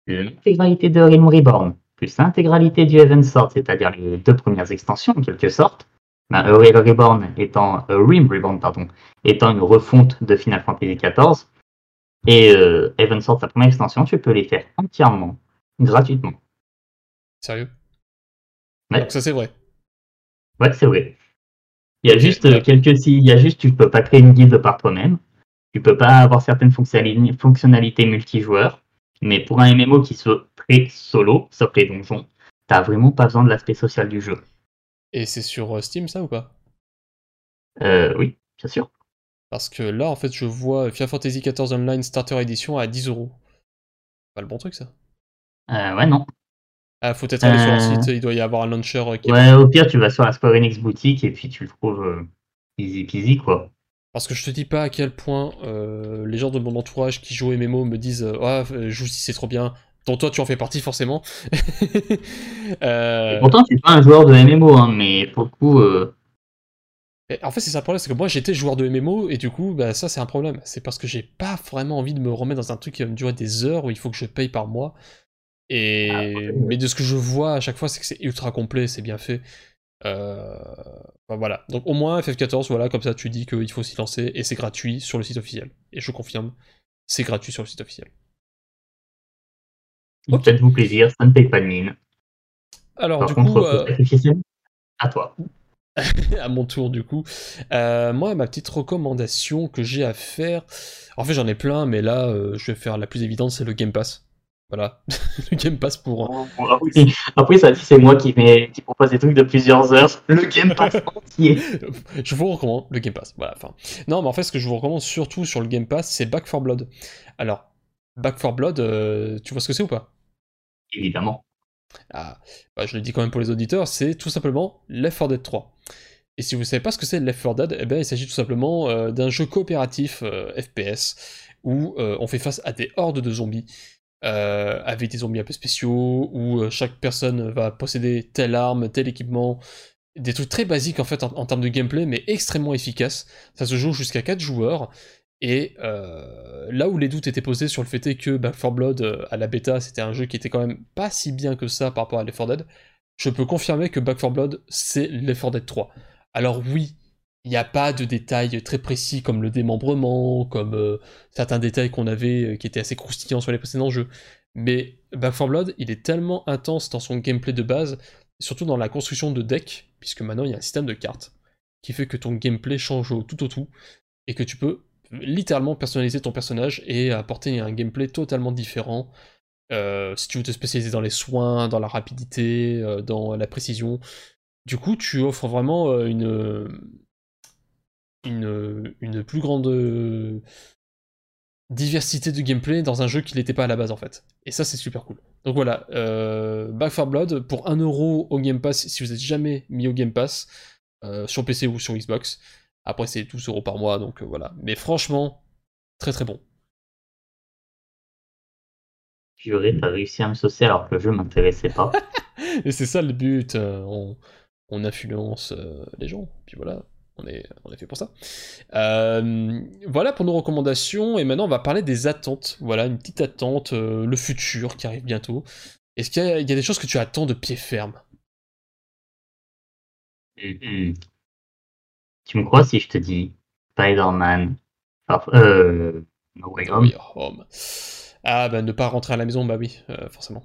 l'intégralité de Realm Reborn plus l'intégralité du Heaven Sword, c'est-à-dire les deux premières extensions en quelque sorte bah, Reborn étant, euh, Rim Reborn, pardon, étant une refonte de Final Fantasy XIV, et euh, Sword, sa première extension, tu peux les faire entièrement, gratuitement. Sérieux? Donc ça c'est vrai. Ouais, c'est vrai. Il y a juste euh, quelques si, il y a juste tu peux pas créer une guide par toi-même. Tu peux pas avoir certaines fonctionnalités multijoueurs, mais pour un MMO qui soit très solo, sauf les donjons, t'as vraiment pas besoin de l'aspect social du jeu. Et c'est sur euh, Steam ça ou pas? Euh, Oui, bien sûr. Parce que là, en fait, je vois Final Fantasy XIV Online Starter Edition à 10 euros. Pas le bon truc, ça? Euh, Ouais, non. Ah, faut peut-être aller sur un site, il doit y avoir un launcher qui Ouais, au pire, tu vas sur la Square Enix boutique et puis tu le trouves easy peasy, quoi. Parce que je te dis pas à quel point les gens de mon entourage qui jouent MMO me disent Ah, joue si c'est trop bien, dont toi tu en fais partie forcément. euh... pourtant, tu pas un joueur de MMO, hein, mais pour le coup. Euh, en fait, c'est ça le problème, c'est que moi j'étais joueur de MMO et du coup, bah, ça c'est un problème. C'est parce que j'ai pas vraiment envie de me remettre dans un truc qui va me durer des heures où il faut que je paye par mois. Et ah, mais de ce que je vois à chaque fois, c'est que c'est ultra complet, c'est bien fait. Euh... voilà. Donc au moins FF14, voilà, comme ça tu dis qu'il faut s'y lancer et c'est gratuit sur le site officiel. Et je confirme, c'est gratuit sur le site officiel. Faites-vous plaisir, ça ne paye pas de mine. Alors, du coup. Euh, à toi. à mon tour, du coup. Euh, moi, ma petite recommandation que j'ai à faire. En fait, j'en ai plein, mais là, euh, je vais faire la plus évidente c'est le Game Pass. Voilà, le Game Pass pour. Après, ça dit c'est moi qui, qui propose des trucs de plusieurs heures. Le Game Pass entier. je vous recommande le Game Pass. Voilà, enfin. Non, mais en fait, ce que je vous recommande surtout sur le Game Pass, c'est Back 4 Blood. Alors, Back 4 Blood, euh, tu vois ce que c'est ou pas? Évidemment. Ah, bah, je le dis quand même pour les auditeurs, c'est tout simplement Left 4 Dead 3. Et si vous ne savez pas ce que c'est Left 4 Dead, eh bien, il s'agit tout simplement euh, d'un jeu coopératif euh, FPS où on fait face à des hordes de zombies euh, avec des zombies un peu spéciaux, où euh, chaque personne va posséder telle arme, tel équipement, des trucs très basiques en fait en, termes de gameplay, mais extrêmement efficaces. Ça se joue jusqu'à 4 joueurs, et euh, là où les doutes étaient posés sur le fait que Back 4 Blood à la bêta, c'était un jeu qui était quand même pas si bien que ça par rapport à Left 4 Dead, je peux confirmer que Back 4 Blood, c'est Left 4 Dead 3. Alors oui, il n'y a pas de détails très précis comme le démembrement, comme euh, certains détails qu'on avait euh, qui étaient assez croustillants sur les précédents jeux. Mais Back 4 Blood, il est tellement intense dans son gameplay de base, surtout dans la construction de deck, puisque maintenant il y a un système de cartes qui fait que ton gameplay change au tout au tout, et que tu peux littéralement personnaliser ton personnage et apporter un gameplay totalement différent. Euh, si tu veux te spécialiser dans les soins, dans la rapidité, dans la précision. Du coup, tu offres vraiment une, une, plus grande euh, diversité de gameplay dans un jeu qui n'était pas à la base en fait. Et ça c'est super cool. Donc voilà, euh, Back 4 Blood pour 1€ au Game Pass si vous êtes jamais mis au Game Pass euh, sur PC ou sur Xbox. Après c'est 12€ par mois donc euh, voilà. Mais franchement, très très bon. Purée, t'as réussi à me saucer alors que le jeu m'intéressait pas. Et c'est ça le but, on, on influence les gens, puis voilà on est, on est fait pour ça. Euh, voilà pour nos recommandations, et maintenant on va parler des attentes. Voilà, une petite attente, euh, le futur qui arrive bientôt. Est-ce qu'il y, a des choses que tu attends de pied ferme? Tu me crois si je te dis Spider-Man euh, No Way Home? Ah bah ne pas rentrer à la maison, bah oui, forcément.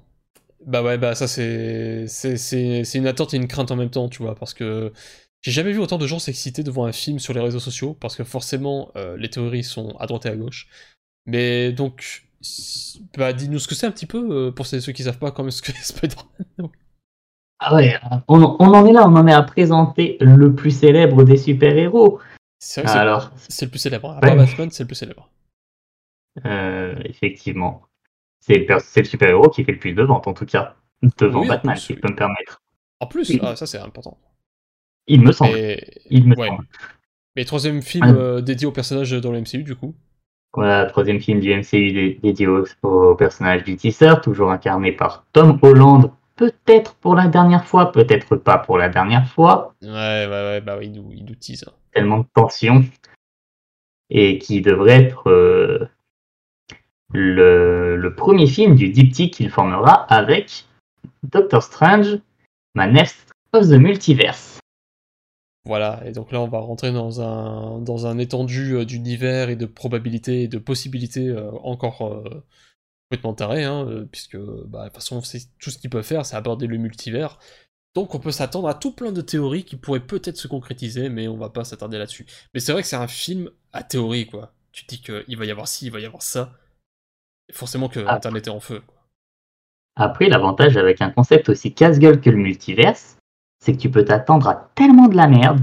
Bah ouais, bah ça c'est c'est une attente et une crainte en même temps, tu vois, parce que j'ai jamais vu autant de gens s'exciter devant un film sur les réseaux sociaux, parce que forcément, euh, les théories sont à droite et à gauche. Mais donc, bah, dis-nous ce que c'est un petit peu, euh, pour ceux qui savent pas quand même ce que c'est Spider-Man. Ah ouais, on, en est là, on en est à présenter le plus célèbre des super-héros. C'est vrai Alors, c'est le plus célèbre. À part Batman, c'est le plus célèbre. Euh, effectivement. C'est le, super-héros qui fait le plus de ventes, en tout cas. Devant Batman, si je peux me permettre. En plus, ah, ça c'est important. Il me semble. Il me semble. Mais troisième film euh, dédié au personnage dans le MCU, du coup Voilà, troisième film du MCU dédié au, personnage du Teaser, toujours incarné par Tom Holland, peut-être pour la dernière fois, peut-être pas pour la dernière fois. Ouais, ouais, ouais, bah oui, il nous, il tease. Hein. Tellement de tension. Et qui devrait être euh, le, le, premier film du diptyque qu'il formera avec Doctor Strange, Manifest of the Multiverse. Voilà, et donc là on va rentrer dans un, dans un étendu euh, d'univers et de probabilités et de possibilités euh, encore euh, complètement taré, hein, puisque bah, de toute façon c'est tout ce qu'ils peuvent faire, c'est aborder le multivers. Donc on peut s'attendre à tout plein de théories qui pourraient peut-être se concrétiser, mais on va pas s'attarder là-dessus. Mais c'est vrai que c'est un film à théorie, quoi. Tu te dis qu'il va y avoir ci, il va y avoir ça. forcément que ah. Internet est en feu. Après, l'avantage avec un concept aussi casse-gueule que le multivers, c'est que tu peux t'attendre à tellement de la merde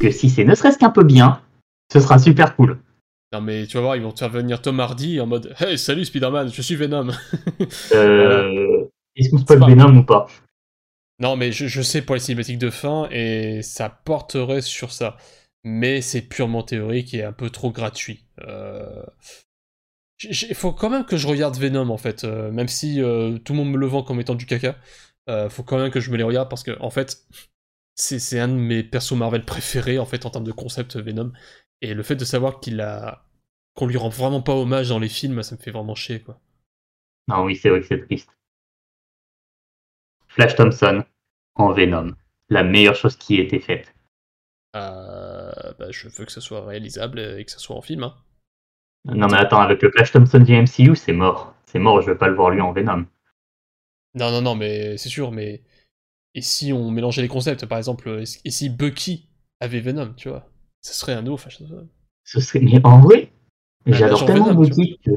que si c'est ne serait-ce qu'un peu bien, ce sera super cool. Non mais tu vas voir, ils vont te faire venir Tom Hardy en mode Hey, salut Spider-Man, je suis Venom. euh... Est-ce qu'on se peut Venom ou pas? Non mais je, sais pour les cinématiques de fin et ça porterait sur ça. Mais c'est purement théorique et un peu trop gratuit. Euh... Il faut quand même que je regarde Venom en fait, euh, même si euh, tout le monde me le vend comme étant du caca. Euh, faut quand même que je me les regarde parce que, en fait, c'est un de mes persos Marvel préférés, en fait, en termes de concept Venom. Et le fait de savoir qu'il a. qu'on lui rend vraiment pas hommage dans les films, ça me fait vraiment chier, quoi. Non, oui, c'est vrai que c'est triste. Flash Thompson en Venom. La meilleure chose qui ait été faite. Euh, bah, je veux que ça soit réalisable et que ça soit en film. Hein. Non, mais attends, avec le Flash Thompson du MCU, c'est mort. C'est mort, je veux pas le voir lui en Venom. Non, non, non, mais c'est sûr, mais. Et si on mélangeait les concepts, par exemple, et si Bucky avait Venom, tu vois? Ce serait un nouveau Flash Ce serait. Mais en vrai, j'adore tellement Bucky que.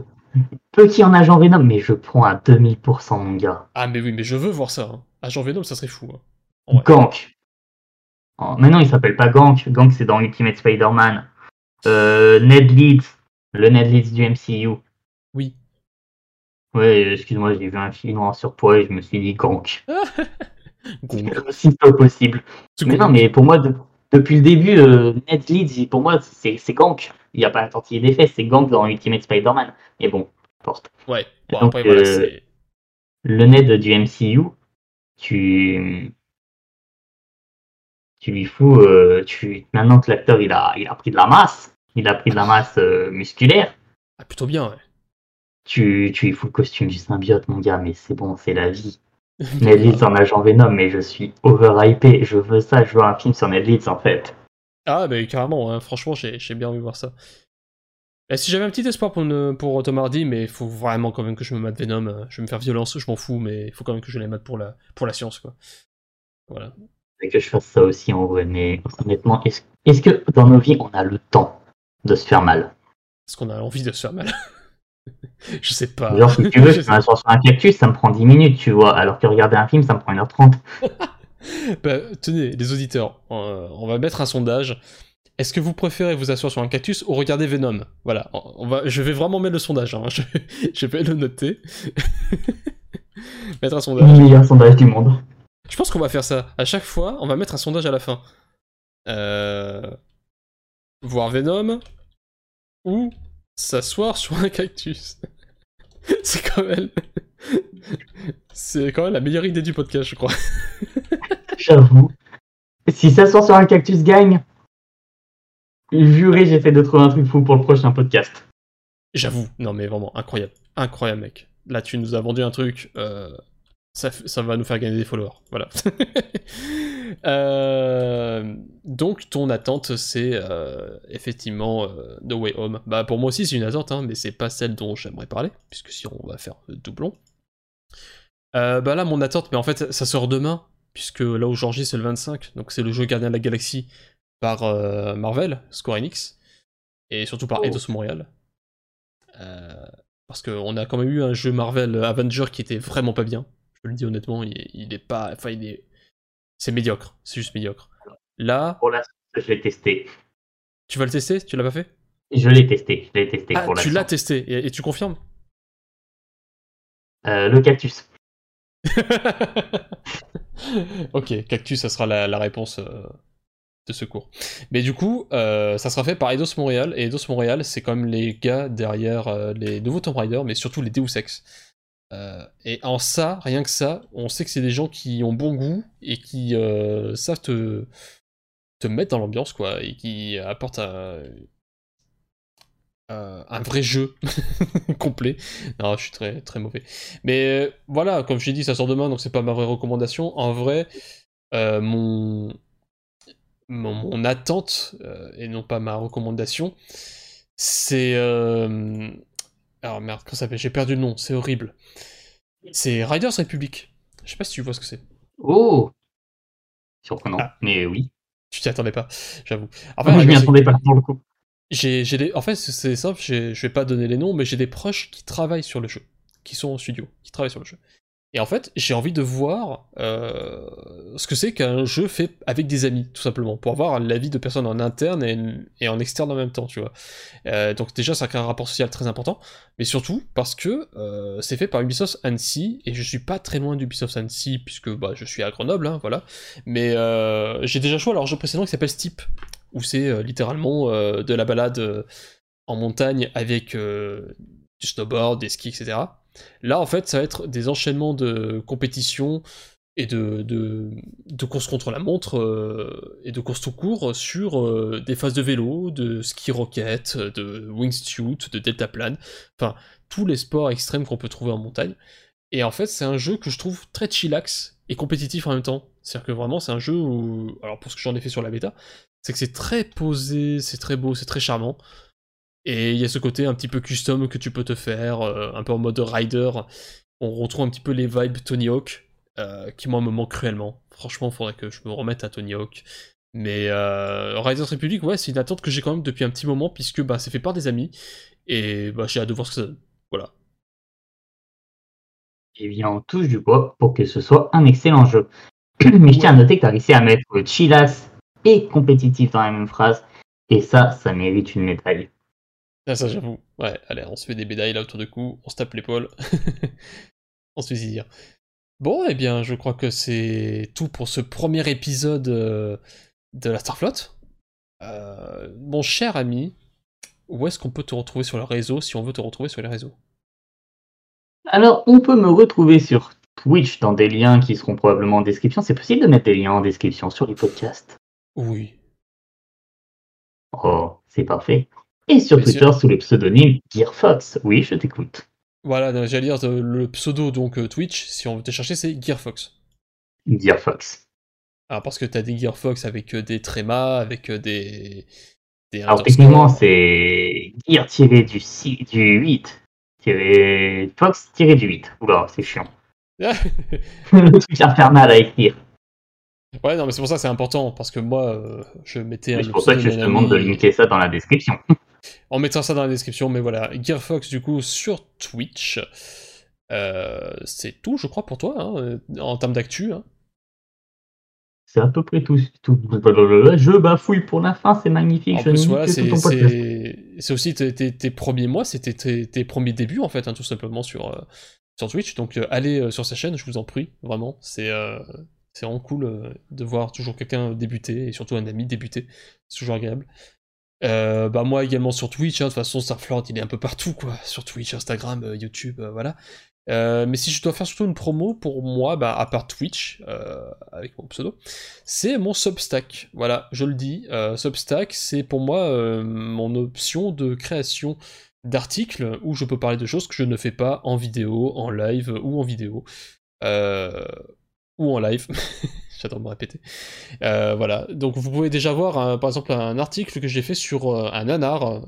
petit en agent Venom, mais je prends à 2000% mon gars. Ah, mais oui, mais je veux voir ça. Hein. Agent Venom, ça serait fou. Hein. Gank. Oh, mais non, il s'appelle pas Gank. Gank, c'est dans Ultimate Spider-Man. Euh, Ned Leeds, le Ned Leeds du MCU. Ouais, excuse-moi, j'ai vu un film en surpoids et je me suis dit Gank. si peu possible. Mais non, mais pour moi, depuis le début, euh, Ned Leeds, pour moi, c'est Gank. Il n'y a pas un tortiller des fesses, c'est Gank dans Ultimate Spider-Man. Mais bon, porte. Ouais, bon, après, voilà, euh, Le Ned du MCU, tu. Tu lui fous. Euh, tu... Maintenant que l'acteur il a, il a pris de la masse, il a pris de la masse musculaire. Ah, plutôt bien, ouais. Tu, tu lui fous le costume du symbiote, mon gars, mais c'est bon, c'est la vie. Ned Leeds en agent Venom, mais je suis overhypé. Je veux ça, je veux un film sur Ned Leeds en fait. Ah, bah carrément, hein. franchement, j'ai bien envie de voir ça. Et si j'avais un petit espoir pour, pour Tom Hardy, mais il faut vraiment quand même que je me mate Venom. Euh, je vais me faire violence, je m'en fous, mais il faut quand même que je les mate pour la, pour la science, quoi. Voilà. Et que je fasse ça aussi en vrai, mais honnêtement, est-ce est que dans nos vies, on a le temps de se faire mal? Est-ce qu'on a envie de se faire mal? Je sais pas. Genre, si tu veux, je m'assois sur un cactus, ça me prend 10 minutes, tu vois, alors que regarder un film, ça me prend 1h30. bah, tenez, les auditeurs, on va mettre un sondage. Est-ce que vous préférez vous asseoir sur un cactus ou regarder Venom? Voilà, on va, je vais vraiment mettre le sondage, hein. je, vais le noter. mettre un sondage. Le meilleur sondage du monde. Je pense qu'on va faire ça. À chaque fois, on va mettre un sondage à la fin. Euh... Voir Venom ou s'asseoir sur un cactus. C'est quand même... C'est quand même la meilleure idée du podcast, je crois. J'avoue. Si s'asseoir sur un cactus gagne, juré, j'ai fait de trouver un truc fou pour le prochain podcast. J'avoue, non mais vraiment, incroyable. Incroyable, mec. Là, tu nous as vendu un truc, euh, ça, ça, va nous faire gagner des followers. Voilà. euh, donc, ton attente, c'est euh, effectivement euh, The Way Home. Bah, pour moi aussi, c'est une attente, hein, mais c'est pas celle dont j'aimerais parler, puisque si on va faire doublon. bah là, mon attente, mais en fait, ça sort demain, puisque là où c'est le 25, donc c'est le jeu Gardien de la Galaxie par euh, Marvel, Square Enix, et surtout par oh. Eidos Montréal. Euh, parce qu'on a quand même eu un jeu Marvel Avenger qui était vraiment pas bien. Je le dis honnêtement, il est, pas. Enfin, il est. C'est médiocre, c'est juste médiocre. Là. Pour la je l'ai testé. Tu vas le tester Tu l'as pas fait? Je l'ai testé, je l'ai testé ah, Tu l'as testé et, tu confirmes? Euh, Le cactus. ok, cactus, ça sera la, réponse de secours. Mais du coup, euh, ça sera fait par Eidos Montréal, et Eidos Montréal, c'est comme les gars derrière euh, les nouveaux Tomb Raider, mais surtout les Deus Ex. Euh, et en ça, rien que ça, on sait que c'est des gens qui ont bon goût et qui savent te, te mettre dans l'ambiance, quoi, et qui apportent un, un vrai jeu complet. Non, je suis très, très mauvais. Mais voilà, comme je l'ai dit, ça sort demain, donc c'est pas ma vraie recommandation. En vrai, mon, mon, attente, euh, et non pas ma recommandation, c'est... Alors merde, comment ça s'appelle? J'ai perdu le nom, c'est horrible. C'est Riders Republic. Je sais pas si tu vois ce que c'est. Oh Surprenant, ah. mais oui. Tu t'y attendais pas, j'avoue. Enfin, je m'y attendais pas pour le coup. J'ai, des... En fait, c'est simple, je vais pas donner les noms, mais j'ai des proches qui travaillent sur le jeu, qui sont en studio, qui travaillent sur le jeu. Et en fait, j'ai envie de voir euh, ce que c'est qu'un jeu fait avec des amis, tout simplement, pour avoir l'avis de personnes en interne et, en externe en même temps, tu vois. Euh, donc déjà, ça crée un rapport social très important, mais surtout parce que euh, c'est fait par Ubisoft Annecy, et je suis pas très loin d'Ubisoft Annecy, puisque bah, je suis à Grenoble, hein, voilà. Mais j'ai déjà joué à leur jeu précédent qui s'appelle Steep, où c'est littéralement de la balade en montagne avec du snowboard, des skis, etc. Là, en fait, ça va être des enchaînements de compétitions et de, de, courses contre la montre euh, et de courses tout court sur euh, des phases de vélo, de ski rocket, de wingsuit, de deltaplane, enfin tous les sports extrêmes qu'on peut trouver en montagne. Et en fait, c'est un jeu que je trouve très chillax et compétitif en même temps. C'est-à-dire que vraiment, c'est un jeu où, alors pour ce que j'en ai fait sur la bêta, c'est que c'est très posé, c'est très beau, c'est très charmant. Et il y a ce côté un petit peu custom que tu peux te faire, euh, un peu en mode rider. On retrouve un petit peu les vibes Tony Hawk, euh, qui moi me manquent cruellement. Franchement, il faudrait que je me remette à Tony Hawk. Mais euh, Riders Republic, ouais, c'est une attente que j'ai quand même depuis un petit moment, puisque bah, c'est fait par des amis. Et bah, j'ai hâte de voir ce que ça donne. Voilà. eh bien, on touche du bois pour que ce soit un excellent jeu. Mais je tiens à noter que tu as réussi à mettre chillax et compétitif dans la même phrase. Et ça, ça mérite une médaille. Ah, ça, j'avoue. Ouais, allez, on se fait des médailles là autour du cou, on se tape l'épaule. on se fait dire. Bon, eh bien, je crois que c'est tout pour ce premier épisode euh, de la Starflotte. Euh, mon cher ami, où est-ce qu'on peut te retrouver sur le réseau si on veut te retrouver sur les réseaux? Alors, on peut me retrouver sur Twitch dans des liens qui seront probablement en description. C'est possible de mettre des liens en description sur les podcasts? Oui. Oh, c'est parfait. Et sur Twitter sous le pseudonyme GearFox. Oui, je t'écoute. Voilà, j'allais dire le pseudo donc euh, Twitch, si on veut te chercher, c'est GearFox. GearFox. Alors parce que t'as des GearFox avec euh, des trémas, avec euh, des. des Alors techniquement, c'est Gear tiré du, 6, du 8 tiré Fox tiré du 8. Oula, c'est chiant. le truc mal à écrire. Ouais, non, mais c'est pour ça que c'est important, parce que moi, je mettais C'est pour ça que je te demande de limiter ça dans la description. On mettra ça dans la description, mais voilà, Gearfox du coup sur Twitch. Euh, c'est tout, je crois, pour toi, hein, en termes d'actu. Hein. C'est à peu près tout, Je bafouille pour la fin, c'est magnifique. En plus, voilà, c'est aussi tes, premiers mois, c'était tes, premiers débuts, en fait, hein, tout simplement, sur, euh, sur Twitch. Donc, euh, allez sur sa chaîne, je vous en prie, vraiment. C'est c'est vraiment cool de voir toujours quelqu'un débuter, et surtout un ami débuter. C'est toujours agréable. Euh, bah moi également sur Twitch, hein, de toute façon Starflord il est un peu partout quoi, sur Twitch, Instagram, euh, YouTube, euh, voilà. mais si je dois faire surtout une promo pour moi, bah, à part Twitch, avec mon pseudo, c'est mon Substack. Voilà, je le dis, Substack c'est pour moi mon option de création d'articles où je peux parler de choses que je ne fais pas en vidéo, en live ou en vidéo. ou en live. J'adore me répéter. Euh, voilà, donc vous pouvez déjà voir par exemple un article que j'ai fait sur euh, un nanar euh,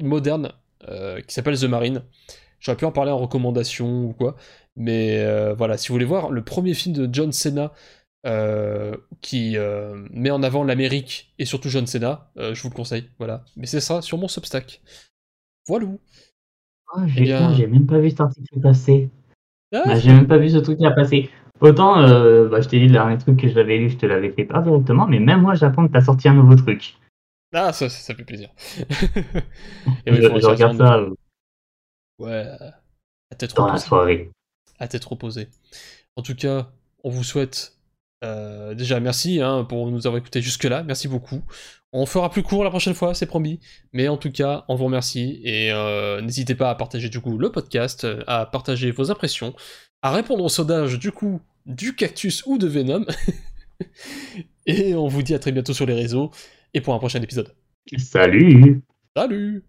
moderne qui s'appelle The Marine. J'aurais pu en parler en recommandation ou quoi, mais voilà, si vous voulez voir le premier film de John Cena qui met en avant l'Amérique et surtout John Cena, je vous le conseille, voilà. Mais c'est ça, sur mon Substack. Voilà. Oh, j'ai même pas vu cet article passer. Ah. Bah, j'ai même pas vu ce truc qui a passé. Autant, euh, bah, je t'ai dit le dernier truc que j'avais lu, je te l'avais fait pas directement, mais même moi, j'apprends que t'as sorti un nouveau truc. Ah, ça, ça fait plaisir. Et je, regarde ça. Ouais, à tête Dans la soirée. À tête reposée. En tout cas, on vous souhaite euh, déjà merci hein, pour nous avoir écouté jusque-là, merci beaucoup. On fera plus court la prochaine fois, c'est promis. Mais en tout cas, on vous remercie et euh, n'hésitez pas à partager du coup le podcast, à partager vos impressions, à répondre au sondage du coup du cactus ou de Venom. et on vous dit à très bientôt sur les réseaux et pour un prochain épisode. Salut Salut